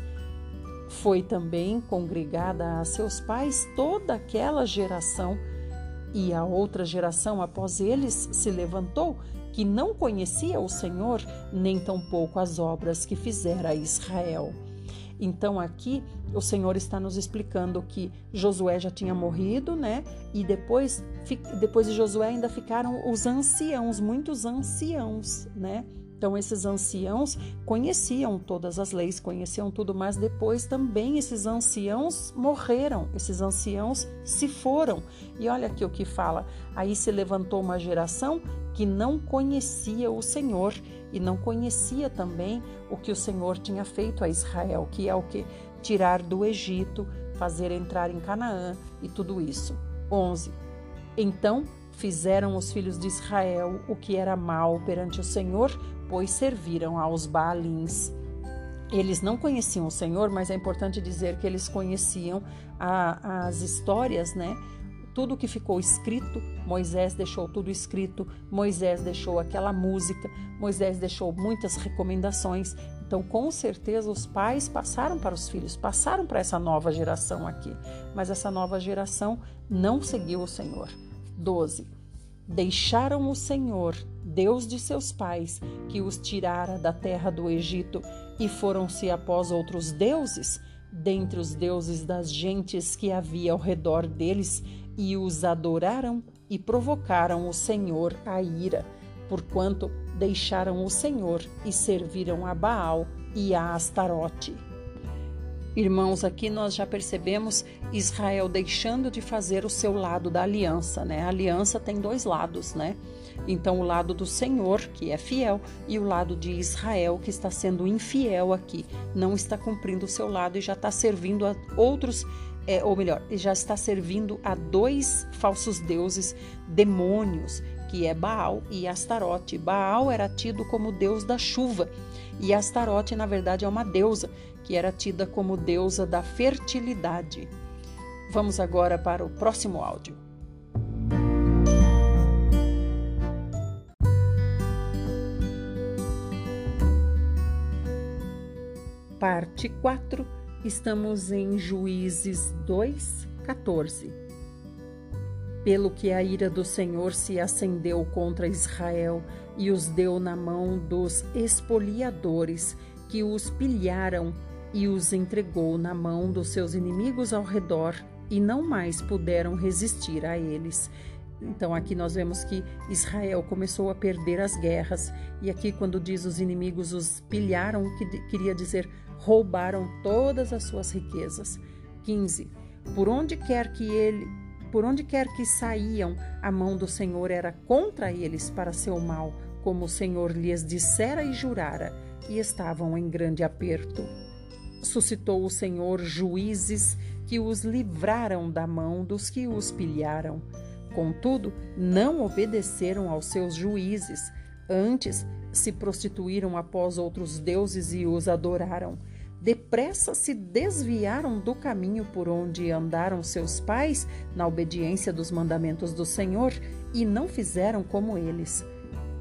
Foi também congregada a seus pais toda aquela geração, e a outra geração após eles se levantou, que não conhecia o Senhor, nem tampouco as obras que fizera Israel. Então aqui o Senhor está nos explicando que Josué já tinha morrido, né? E depois, depois de Josué ainda ficaram os anciãos, muitos anciãos, né? Então, esses anciãos conheciam todas as leis, conheciam tudo, mas depois também esses anciãos morreram, esses anciãos se foram. E olha aqui o que fala: aí se levantou uma geração que não conhecia o Senhor e não conhecia também o que o Senhor tinha feito a Israel, que é o que? Tirar do Egito, fazer entrar em Canaã e tudo isso. 11. Então fizeram os filhos de Israel o que era mal perante o Senhor, pois serviram aos Baalins. Eles não conheciam o Senhor, mas é importante dizer que eles conheciam a, as histórias, né? Tudo que ficou escrito, Moisés deixou tudo escrito, Moisés deixou aquela música, Moisés deixou muitas recomendações. Então, com certeza, os pais passaram para os filhos, passaram para essa nova geração aqui. Mas essa nova geração não seguiu o Senhor. 12. Deixaram o Senhor, Deus de seus pais, que os tirara da terra do Egito, e foram-se após outros deuses, dentre os deuses das gentes que havia ao redor deles, e os adoraram e provocaram o Senhor a ira, porquanto deixaram o Senhor e serviram a Baal e a Astarote. Irmãos, aqui nós já percebemos Israel deixando de fazer o seu lado da aliança, né? A aliança tem dois lados, né? Então, o lado do Senhor, que é fiel, e o lado de Israel, que está sendo infiel aqui, não está cumprindo o seu lado e já está servindo a outros, é, ou melhor, já está servindo a dois falsos deuses, demônios, que é Baal e Astarote. Baal era tido como deus da chuva e Astarote, na verdade, é uma deusa que era tida como deusa da fertilidade. Vamos agora para o próximo áudio. Parte 4, estamos em Juízes 2, 14. Pelo que a ira do Senhor se acendeu contra Israel e os deu na mão dos espoliadores, que os pilharam e os entregou na mão dos seus inimigos ao redor, e não mais puderam resistir a eles. Então aqui nós vemos que Israel começou a perder as guerras, e aqui quando diz os inimigos os pilharam, que queria dizer roubaram todas as suas riquezas. 15. Por onde quer que ele por onde quer que saíam, a mão do Senhor era contra eles para seu mal, como o Senhor lhes dissera e jurara, e estavam em grande aperto suscitou o Senhor juízes que os livraram da mão dos que os pilharam. Contudo, não obedeceram aos seus juízes, antes se prostituíram após outros deuses e os adoraram. Depressa se desviaram do caminho por onde andaram seus pais, na obediência dos mandamentos do Senhor, e não fizeram como eles.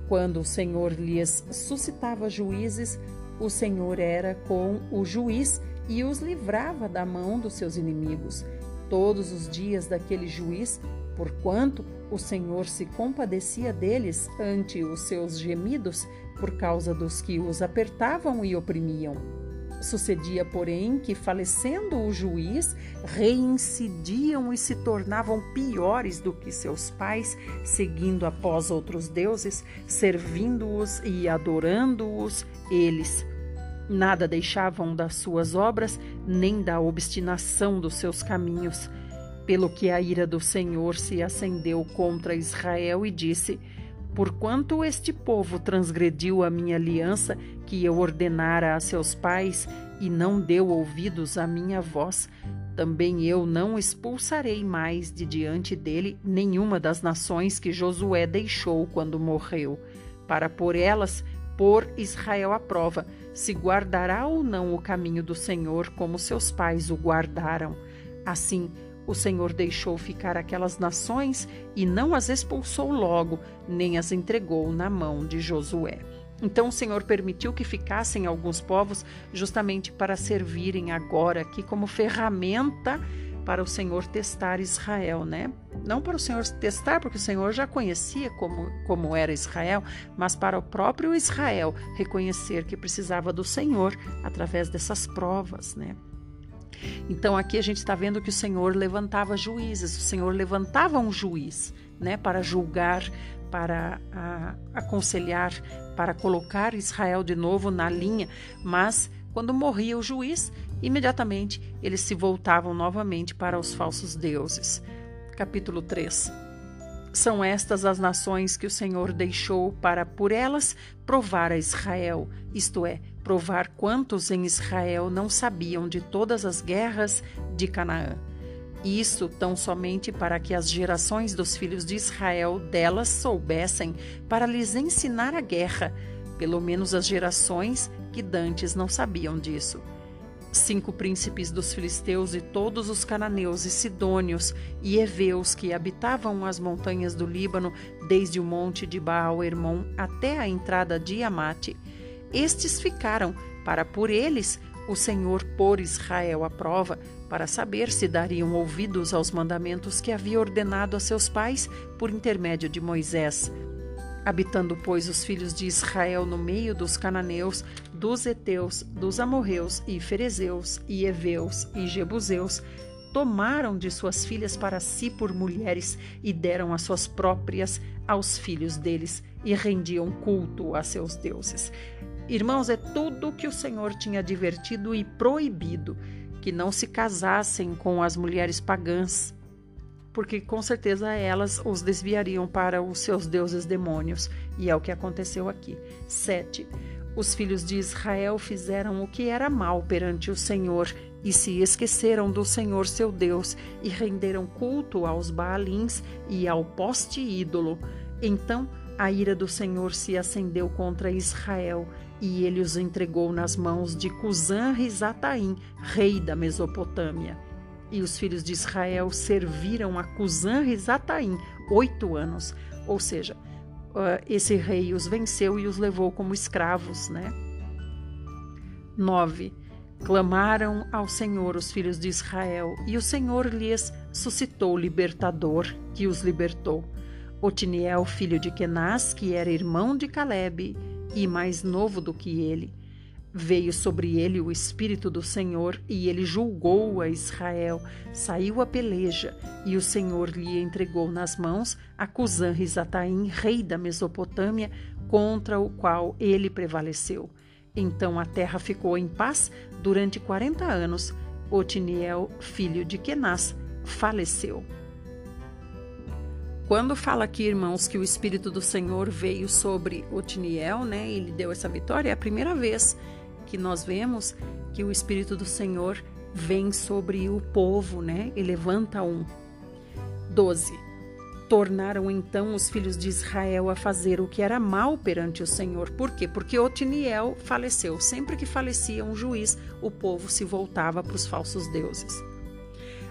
Quando o Senhor lhes suscitava juízes, o Senhor era com o juiz e os livrava da mão dos seus inimigos. Todos os dias daquele juiz, porquanto o Senhor se compadecia deles ante os seus gemidos por causa dos que os apertavam e oprimiam. Sucedia, porém, que, falecendo o juiz, reincidiam e se tornavam piores do que seus pais, seguindo após outros deuses, servindo-os e adorando-os eles. Nada deixavam das suas obras, nem da obstinação dos seus caminhos. Pelo que a ira do Senhor se acendeu contra Israel e disse: Porquanto este povo transgrediu a minha aliança que eu ordenara a seus pais e não deu ouvidos à minha voz, também eu não expulsarei mais de diante dele nenhuma das nações que Josué deixou quando morreu, para por elas pôr Israel à prova, se guardará ou não o caminho do Senhor como seus pais o guardaram. Assim, o Senhor deixou ficar aquelas nações e não as expulsou logo, nem as entregou na mão de Josué. Então o Senhor permitiu que ficassem alguns povos justamente para servirem agora aqui como ferramenta para o Senhor testar Israel, né? Não para o Senhor testar, porque o Senhor já conhecia como, como era Israel, mas para o próprio Israel reconhecer que precisava do Senhor através dessas provas, né? Então aqui a gente está vendo que o Senhor levantava juízes, o Senhor levantava um juiz, né, para julgar, para a, aconselhar, para colocar Israel de novo na linha, mas quando morria o juiz, imediatamente eles se voltavam novamente para os falsos deuses. Capítulo 3 São estas as nações que o Senhor deixou para por elas provar a Israel, isto é, provar quantos em Israel não sabiam de todas as guerras de Canaã. Isso tão somente para que as gerações dos filhos de Israel delas soubessem, para lhes ensinar a guerra, pelo menos as gerações que dantes não sabiam disso. Cinco príncipes dos filisteus e todos os cananeus e sidônios e heveus que habitavam as montanhas do Líbano, desde o monte de Baal-Hermon até a entrada de Amate, estes ficaram para por eles o Senhor pôr Israel à prova, para saber se dariam ouvidos aos mandamentos que havia ordenado a seus pais por intermédio de Moisés. Habitando, pois, os filhos de Israel no meio dos cananeus, dos heteus, dos amorreus e ferezeus e heveus e jebuseus, tomaram de suas filhas para si por mulheres e deram as suas próprias aos filhos deles e rendiam culto a seus deuses. Irmãos, é tudo que o Senhor tinha advertido e proibido que não se casassem com as mulheres pagãs, porque com certeza elas os desviariam para os seus deuses demônios, e é o que aconteceu aqui. 7. Os filhos de Israel fizeram o que era mal perante o Senhor e se esqueceram do Senhor seu Deus e renderam culto aos Baalins e ao poste ídolo. Então a ira do Senhor se acendeu contra Israel e ele os entregou nas mãos de Cusã Rizataim, rei da Mesopotâmia. E os filhos de Israel serviram a Cusã Rizataim oito anos, ou seja, uh, esse rei os venceu e os levou como escravos, né? 9. Clamaram ao Senhor os filhos de Israel, e o Senhor lhes suscitou libertador, que os libertou. Otiniel, filho de Kenaz, que era irmão de Caleb, e mais novo do que ele. Veio sobre ele o Espírito do Senhor e ele julgou a Israel. Saiu a peleja e o Senhor lhe entregou nas mãos a Cusã Rizataim, rei da Mesopotâmia, contra o qual ele prevaleceu. Então a terra ficou em paz durante quarenta anos. Otiniel, filho de Kenaz, faleceu. Quando fala aqui, irmãos, que o Espírito do Senhor veio sobre Otiniel, né? Ele deu essa vitória, é a primeira vez que nós vemos que o Espírito do Senhor vem sobre o povo, né? E levanta um. 12. Tornaram então os filhos de Israel a fazer o que era mal perante o Senhor. Por quê? Porque Otiniel faleceu. Sempre que falecia um juiz, o povo se voltava para os falsos deuses.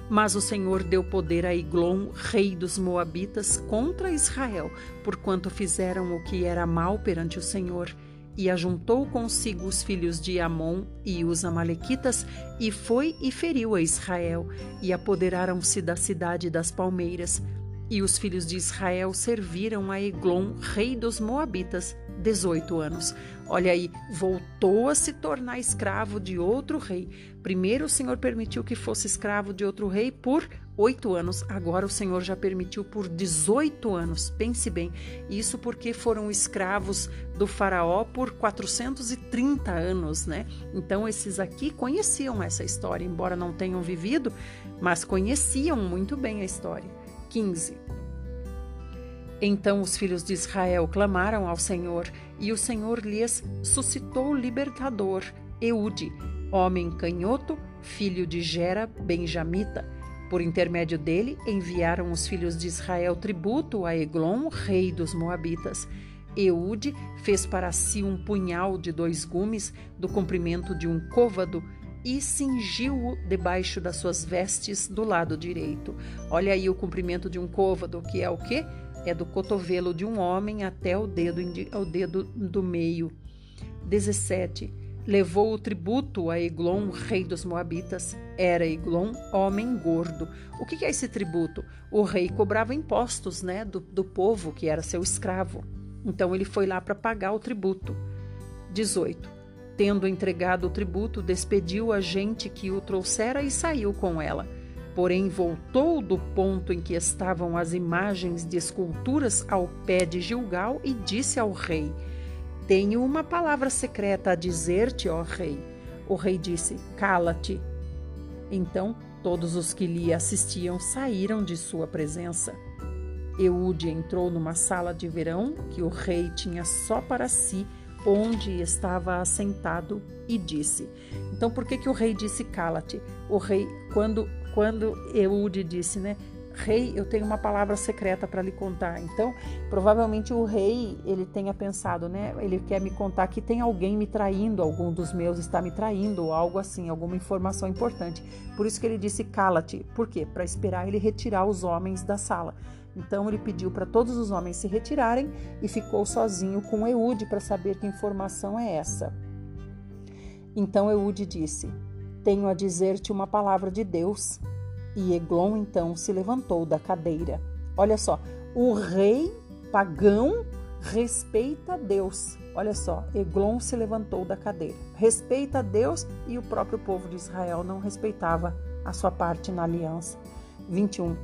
Mas o Senhor deu poder a Iglon, rei dos Moabitas, contra Israel, porquanto fizeram o que era mal perante o Senhor. E ajuntou consigo os filhos de Amon e os Amalequitas, e foi e feriu a Israel, e apoderaram-se da cidade das palmeiras. E os filhos de Israel serviram a Eglon, rei dos Moabitas, 18 anos. Olha aí, voltou a se tornar escravo de outro rei. Primeiro o Senhor permitiu que fosse escravo de outro rei por oito anos. Agora o Senhor já permitiu por 18 anos. Pense bem, isso porque foram escravos do faraó por 430 anos, né? Então esses aqui conheciam essa história, embora não tenham vivido, mas conheciam muito bem a história. 15. Então os filhos de Israel clamaram ao Senhor, e o Senhor lhes suscitou o libertador, Eude, homem canhoto, filho de Gera, benjamita. Por intermédio dele, enviaram os filhos de Israel tributo a Eglon, rei dos Moabitas. Eude fez para si um punhal de dois gumes, do comprimento de um côvado, e cingiu-o debaixo das suas vestes do lado direito. Olha aí o comprimento de um côvado, que é o quê? É do cotovelo de um homem até o dedo, dedo do meio. 17. Levou o tributo a Eglon, rei dos Moabitas. Era Eglon homem gordo. O que é esse tributo? O rei cobrava impostos né, do, do povo que era seu escravo. Então ele foi lá para pagar o tributo. 18. Tendo entregado o tributo, despediu a gente que o trouxera e saiu com ela porém voltou do ponto em que estavam as imagens de esculturas ao pé de Gilgal e disse ao rei: Tenho uma palavra secreta a dizer-te, ó rei. O rei disse: Cala-te. Então todos os que lhe assistiam saíram de sua presença. Eude entrou numa sala de verão que o rei tinha só para si, onde estava assentado, e disse. Então, por que, que o rei disse cala-te? O rei, quando, quando Eude disse, né? Rei, eu tenho uma palavra secreta para lhe contar. Então, provavelmente o rei, ele tenha pensado, né? Ele quer me contar que tem alguém me traindo, algum dos meus está me traindo, ou algo assim, alguma informação importante. Por isso que ele disse cala-te. Por quê? Para esperar ele retirar os homens da sala. Então ele pediu para todos os homens se retirarem e ficou sozinho com Eude para saber que informação é essa. Então Eude disse: Tenho a dizer-te uma palavra de Deus. E Eglon então se levantou da cadeira. Olha só, o rei pagão respeita Deus. Olha só, Eglon se levantou da cadeira. Respeita Deus e o próprio povo de Israel não respeitava a sua parte na aliança. 21.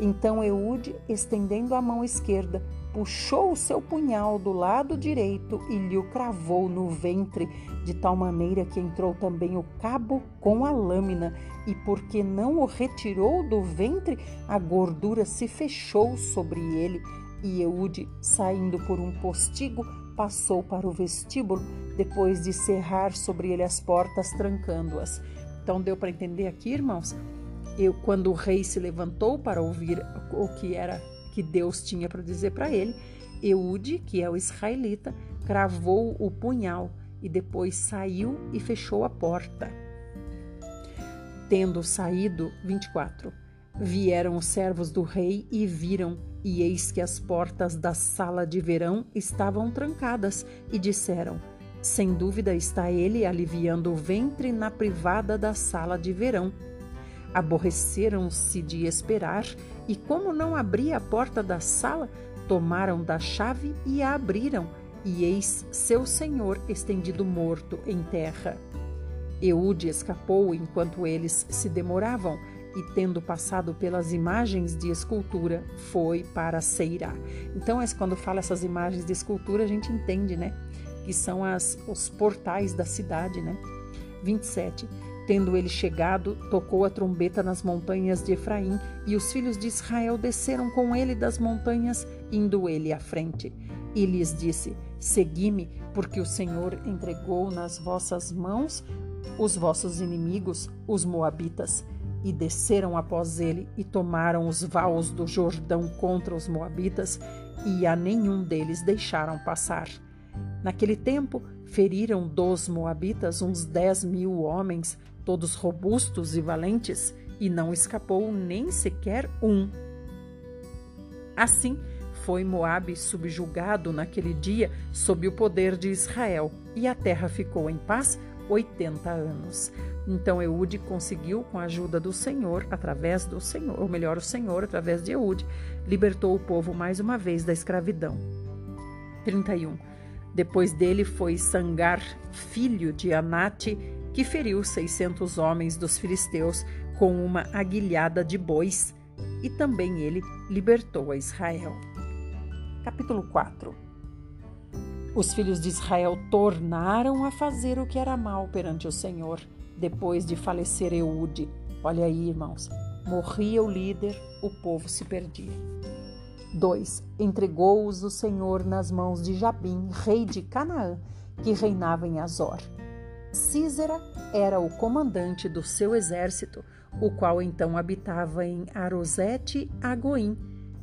Então Eude, estendendo a mão esquerda, puxou o seu punhal do lado direito e lhe o cravou no ventre, de tal maneira que entrou também o cabo com a lâmina, e porque não o retirou do ventre, a gordura se fechou sobre ele. E Eude, saindo por um postigo, passou para o vestíbulo, depois de cerrar sobre ele as portas, trancando-as. Então deu para entender aqui, irmãos? Eu, quando o rei se levantou para ouvir o que era que Deus tinha para dizer para ele, Eude, que é o israelita, cravou o punhal e depois saiu e fechou a porta. Tendo saído, 24, vieram os servos do rei e viram, e eis que as portas da sala de verão estavam trancadas, e disseram: Sem dúvida está ele aliviando o ventre na privada da sala de verão. Aborreceram-se de esperar e, como não abria a porta da sala, tomaram da chave e a abriram, e eis seu senhor estendido morto em terra. Eude escapou enquanto eles se demoravam, e tendo passado pelas imagens de escultura, foi para Seirá. Então, quando fala essas imagens de escultura, a gente entende, né? Que são as, os portais da cidade, né? 27. Tendo ele chegado, tocou a trombeta nas montanhas de Efraim, e os filhos de Israel desceram com ele das montanhas, indo ele à frente. E lhes disse: Segui-me, porque o Senhor entregou nas vossas mãos os vossos inimigos, os Moabitas. E desceram após ele e tomaram os vaus do Jordão contra os Moabitas, e a nenhum deles deixaram passar. Naquele tempo, feriram dos Moabitas uns dez mil homens, todos robustos e valentes, e não escapou nem sequer um. Assim, foi Moabe subjugado naquele dia sob o poder de Israel, e a terra ficou em paz 80 anos. Então Eude conseguiu, com a ajuda do Senhor, através do Senhor, ou melhor, o Senhor, através de Eude, libertou o povo mais uma vez da escravidão. 31. Depois dele foi Sangar, filho de Anate, que feriu 600 homens dos filisteus com uma aguilhada de bois, e também ele libertou a Israel. Capítulo 4 Os filhos de Israel tornaram a fazer o que era mal perante o Senhor, depois de falecer Eude. Olha aí, irmãos, morria o líder, o povo se perdia. 2. Entregou-os o Senhor nas mãos de Jabim, rei de Canaã, que reinava em Azor. Císera era o comandante do seu exército, o qual então habitava em Arosete Agoim.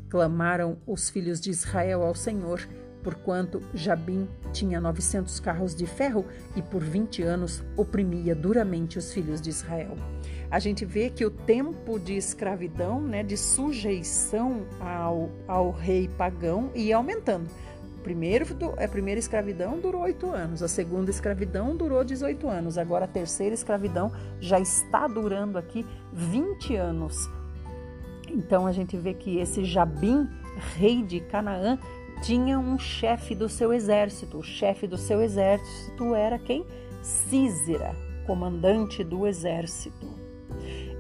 Clamaram os filhos de Israel ao Senhor, porquanto Jabim tinha novecentos carros de ferro e por vinte anos oprimia duramente os filhos de Israel. A gente vê que o tempo de escravidão, né, de sujeição ao, ao rei pagão, ia aumentando primeiro, a primeira escravidão durou oito anos, a segunda escravidão durou 18 anos, agora a terceira escravidão já está durando aqui 20 anos. Então a gente vê que esse Jabim, rei de Canaã, tinha um chefe do seu exército. O chefe do seu exército era quem? Císera, comandante do exército.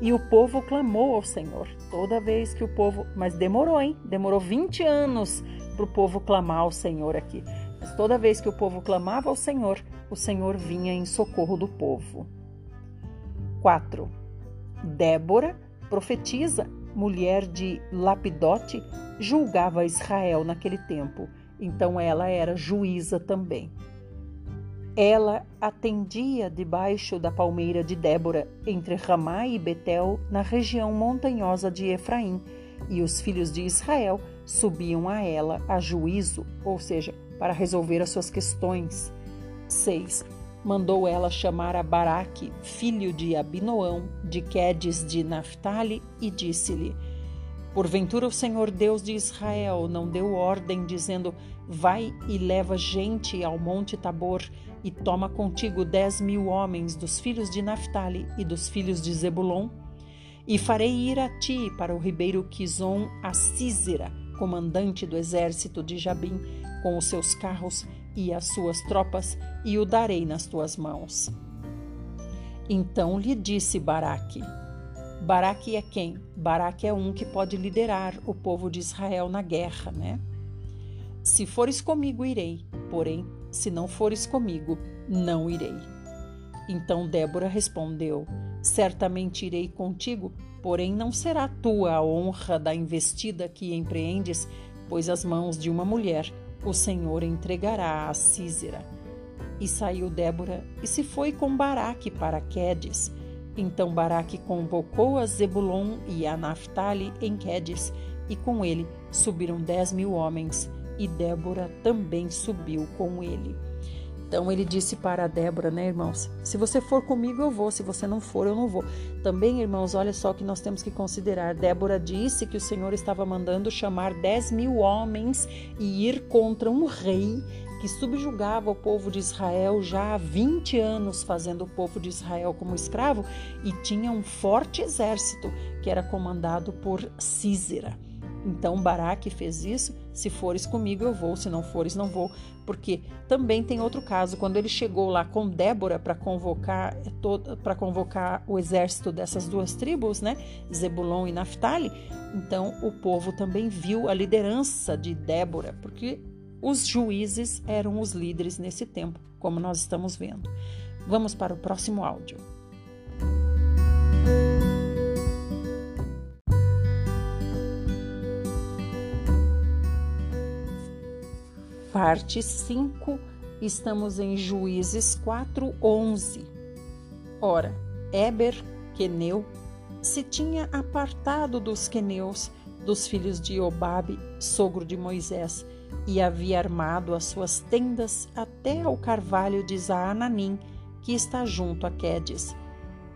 E o povo clamou ao Senhor. Toda vez que o povo. Mas demorou, hein? Demorou 20 anos para o povo clamar ao Senhor aqui. toda vez que o povo clamava ao Senhor, o Senhor vinha em socorro do povo. 4. Débora, profetisa, mulher de Lapidote, julgava Israel naquele tempo, então ela era juíza também. Ela atendia debaixo da palmeira de Débora, entre Ramá e Betel, na região montanhosa de Efraim, e os filhos de Israel subiam a ela a juízo, ou seja, para resolver as suas questões. 6. Mandou ela chamar a Baraque, filho de Abinoão, de Quedes de Naphtali, e disse-lhe: Porventura o Senhor Deus de Israel não deu ordem, dizendo: Vai e leva gente ao monte Tabor, e toma contigo dez mil homens dos filhos de Naphtali e dos filhos de Zebulon? E farei ir a ti para o ribeiro Quizon a Císera, comandante do exército de Jabim, com os seus carros e as suas tropas, e o darei nas tuas mãos. Então lhe disse Baraque: Baraque é quem? Baraque é um que pode liderar o povo de Israel na guerra, né? Se fores comigo, irei, porém, se não fores comigo, não irei. Então Débora respondeu: Certamente irei contigo, porém não será tua a honra da investida que empreendes, pois as mãos de uma mulher o Senhor entregará a Císera. E saiu Débora e se foi com Baraque para Quedes. Então Baraque convocou a Zebulon e a Naphtali em Quedes, e com ele subiram dez mil homens, e Débora também subiu com ele. Então ele disse para Débora, né, irmãos? Se você for comigo, eu vou. Se você não for, eu não vou. Também, irmãos, olha só que nós temos que considerar. Débora disse que o Senhor estava mandando chamar 10 mil homens e ir contra um rei que subjugava o povo de Israel já há 20 anos, fazendo o povo de Israel como escravo, e tinha um forte exército que era comandado por Císera. Então Baraque fez isso. Se fores comigo, eu vou. Se não fores, não vou. Porque também tem outro caso. Quando ele chegou lá com Débora para convocar para convocar o exército dessas duas tribos, né, Zebulon e Naphtali, então o povo também viu a liderança de Débora, porque os juízes eram os líderes nesse tempo, como nós estamos vendo. Vamos para o próximo áudio. Parte 5, estamos em Juízes 4:11. Ora, Eber, queneu, se tinha apartado dos queneus, dos filhos de Obabe, sogro de Moisés, e havia armado as suas tendas até ao carvalho de Zaananim, que está junto a Quedes.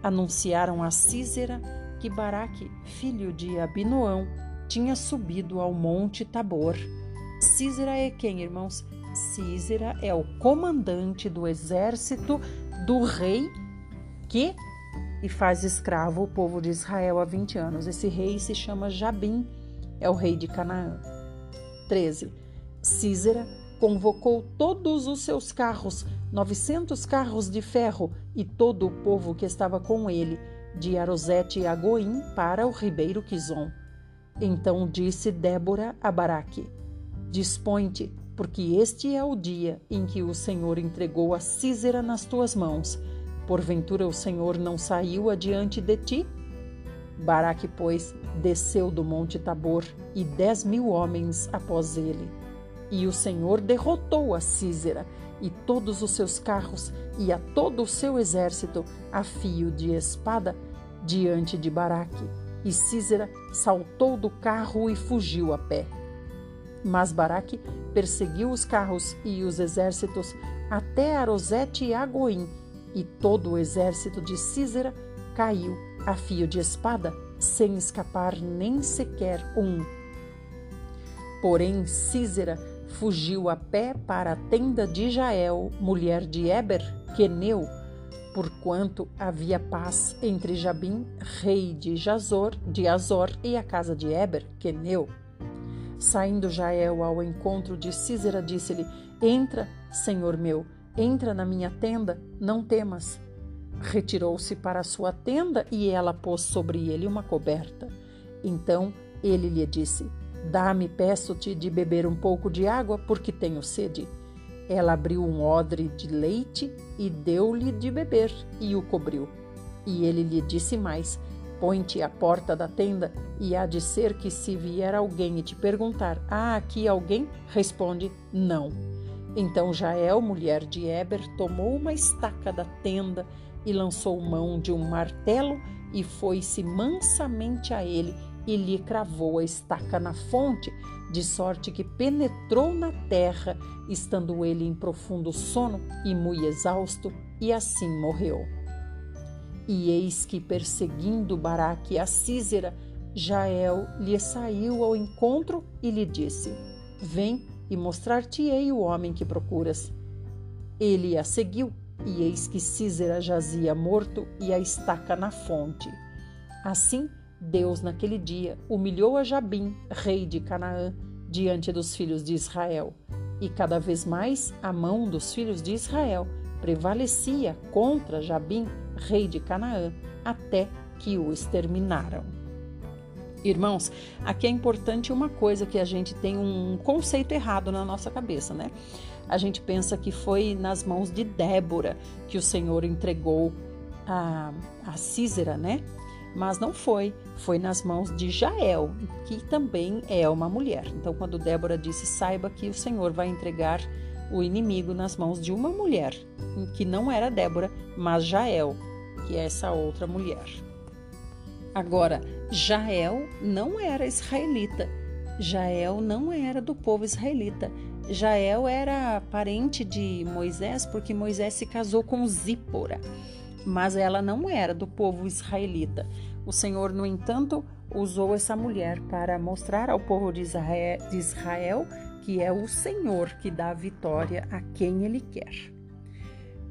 Anunciaram a Císera que Baraque, filho de Abinoão, tinha subido ao monte Tabor. Císera é quem, irmãos? Císera é o comandante do exército do rei que e faz escravo o povo de Israel há 20 anos. Esse rei se chama Jabim, é o rei de Canaã. 13. Císera convocou todos os seus carros, 900 carros de ferro e todo o povo que estava com ele, de Arosete a Goim para o ribeiro Quizon. Então disse Débora a Baraque: Dispõe-te, porque este é o dia em que o Senhor entregou a Císera nas tuas mãos. Porventura o Senhor não saiu adiante de ti? Baraque, pois, desceu do monte Tabor e dez mil homens após ele. E o Senhor derrotou a Císera e todos os seus carros e a todo o seu exército a fio de espada diante de Baraque. E Císera saltou do carro e fugiu a pé. Mas Baraque perseguiu os carros e os exércitos até Arosete e Agoim, e todo o exército de Císera caiu a fio de espada, sem escapar nem sequer um. Porém, Císera fugiu a pé para a tenda de Jael, mulher de Eber, queneu, porquanto havia paz entre Jabim, rei de Jazor, de Azor, e a casa de Eber, queneu. Saindo Jael ao encontro de Císera, disse-lhe: Entra, senhor meu, entra na minha tenda, não temas. Retirou-se para a sua tenda e ela pôs sobre ele uma coberta. Então ele lhe disse: Dá-me, peço-te, de beber um pouco de água, porque tenho sede. Ela abriu um odre de leite e deu-lhe de beber e o cobriu. E ele lhe disse mais: Põe-te à porta da tenda, e há de ser que, se vier alguém e te perguntar: Há aqui alguém? Responde: Não. Então Jael, mulher de Eber, tomou uma estaca da tenda e lançou mão de um martelo e foi-se mansamente a ele e lhe cravou a estaca na fonte, de sorte que penetrou na terra, estando ele em profundo sono e muito exausto, e assim morreu. E eis que, perseguindo Baraque a Císera, Jael lhe saiu ao encontro e lhe disse: Vem e mostrar-te-ei o homem que procuras. Ele a seguiu, e eis que Císera jazia morto e a estaca na fonte. Assim, Deus, naquele dia, humilhou a Jabim, rei de Canaã, diante dos filhos de Israel. E cada vez mais a mão dos filhos de Israel prevalecia contra Jabim, rei de Canaã, até que o exterminaram. Irmãos, aqui é importante uma coisa que a gente tem um conceito errado na nossa cabeça, né? A gente pensa que foi nas mãos de Débora que o Senhor entregou a, a Císera, né? Mas não foi, foi nas mãos de Jael, que também é uma mulher. Então, quando Débora disse, saiba que o Senhor vai entregar o inimigo nas mãos de uma mulher, que não era Débora, mas Jael, que é essa outra mulher. Agora, Jael não era israelita. Jael não era do povo israelita. Jael era parente de Moisés porque Moisés se casou com Zípora, mas ela não era do povo israelita. O Senhor, no entanto, usou essa mulher para mostrar ao povo de Israel, de Israel que é o Senhor que dá a vitória a quem Ele quer.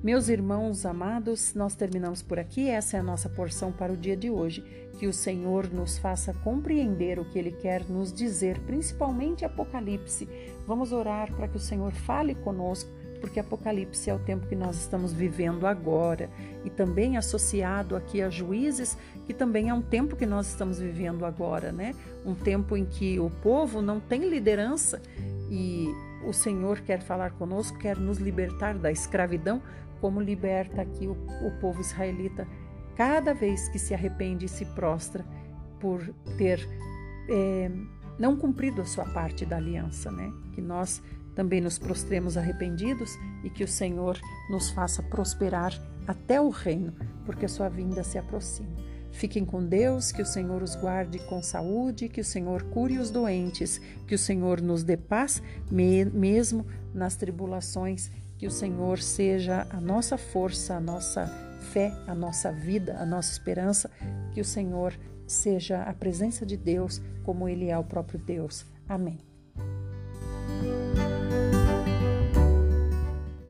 Meus irmãos amados, nós terminamos por aqui. Essa é a nossa porção para o dia de hoje. Que o Senhor nos faça compreender o que Ele quer nos dizer, principalmente Apocalipse. Vamos orar para que o Senhor fale conosco, porque Apocalipse é o tempo que nós estamos vivendo agora e também associado aqui a Juízes, que também é um tempo que nós estamos vivendo agora, né? Um tempo em que o povo não tem liderança e o Senhor quer falar conosco, quer nos libertar da escravidão, como liberta aqui o, o povo israelita cada vez que se arrepende e se prostra por ter é, não cumprido a sua parte da aliança, né? Que nós também nos prostremos arrependidos e que o Senhor nos faça prosperar até o reino, porque a sua vinda se aproxima. Fiquem com Deus, que o Senhor os guarde com saúde, que o Senhor cure os doentes, que o Senhor nos dê paz, mesmo nas tribulações, que o Senhor seja a nossa força, a nossa fé, a nossa vida, a nossa esperança, que o Senhor seja a presença de Deus como Ele é o próprio Deus. Amém.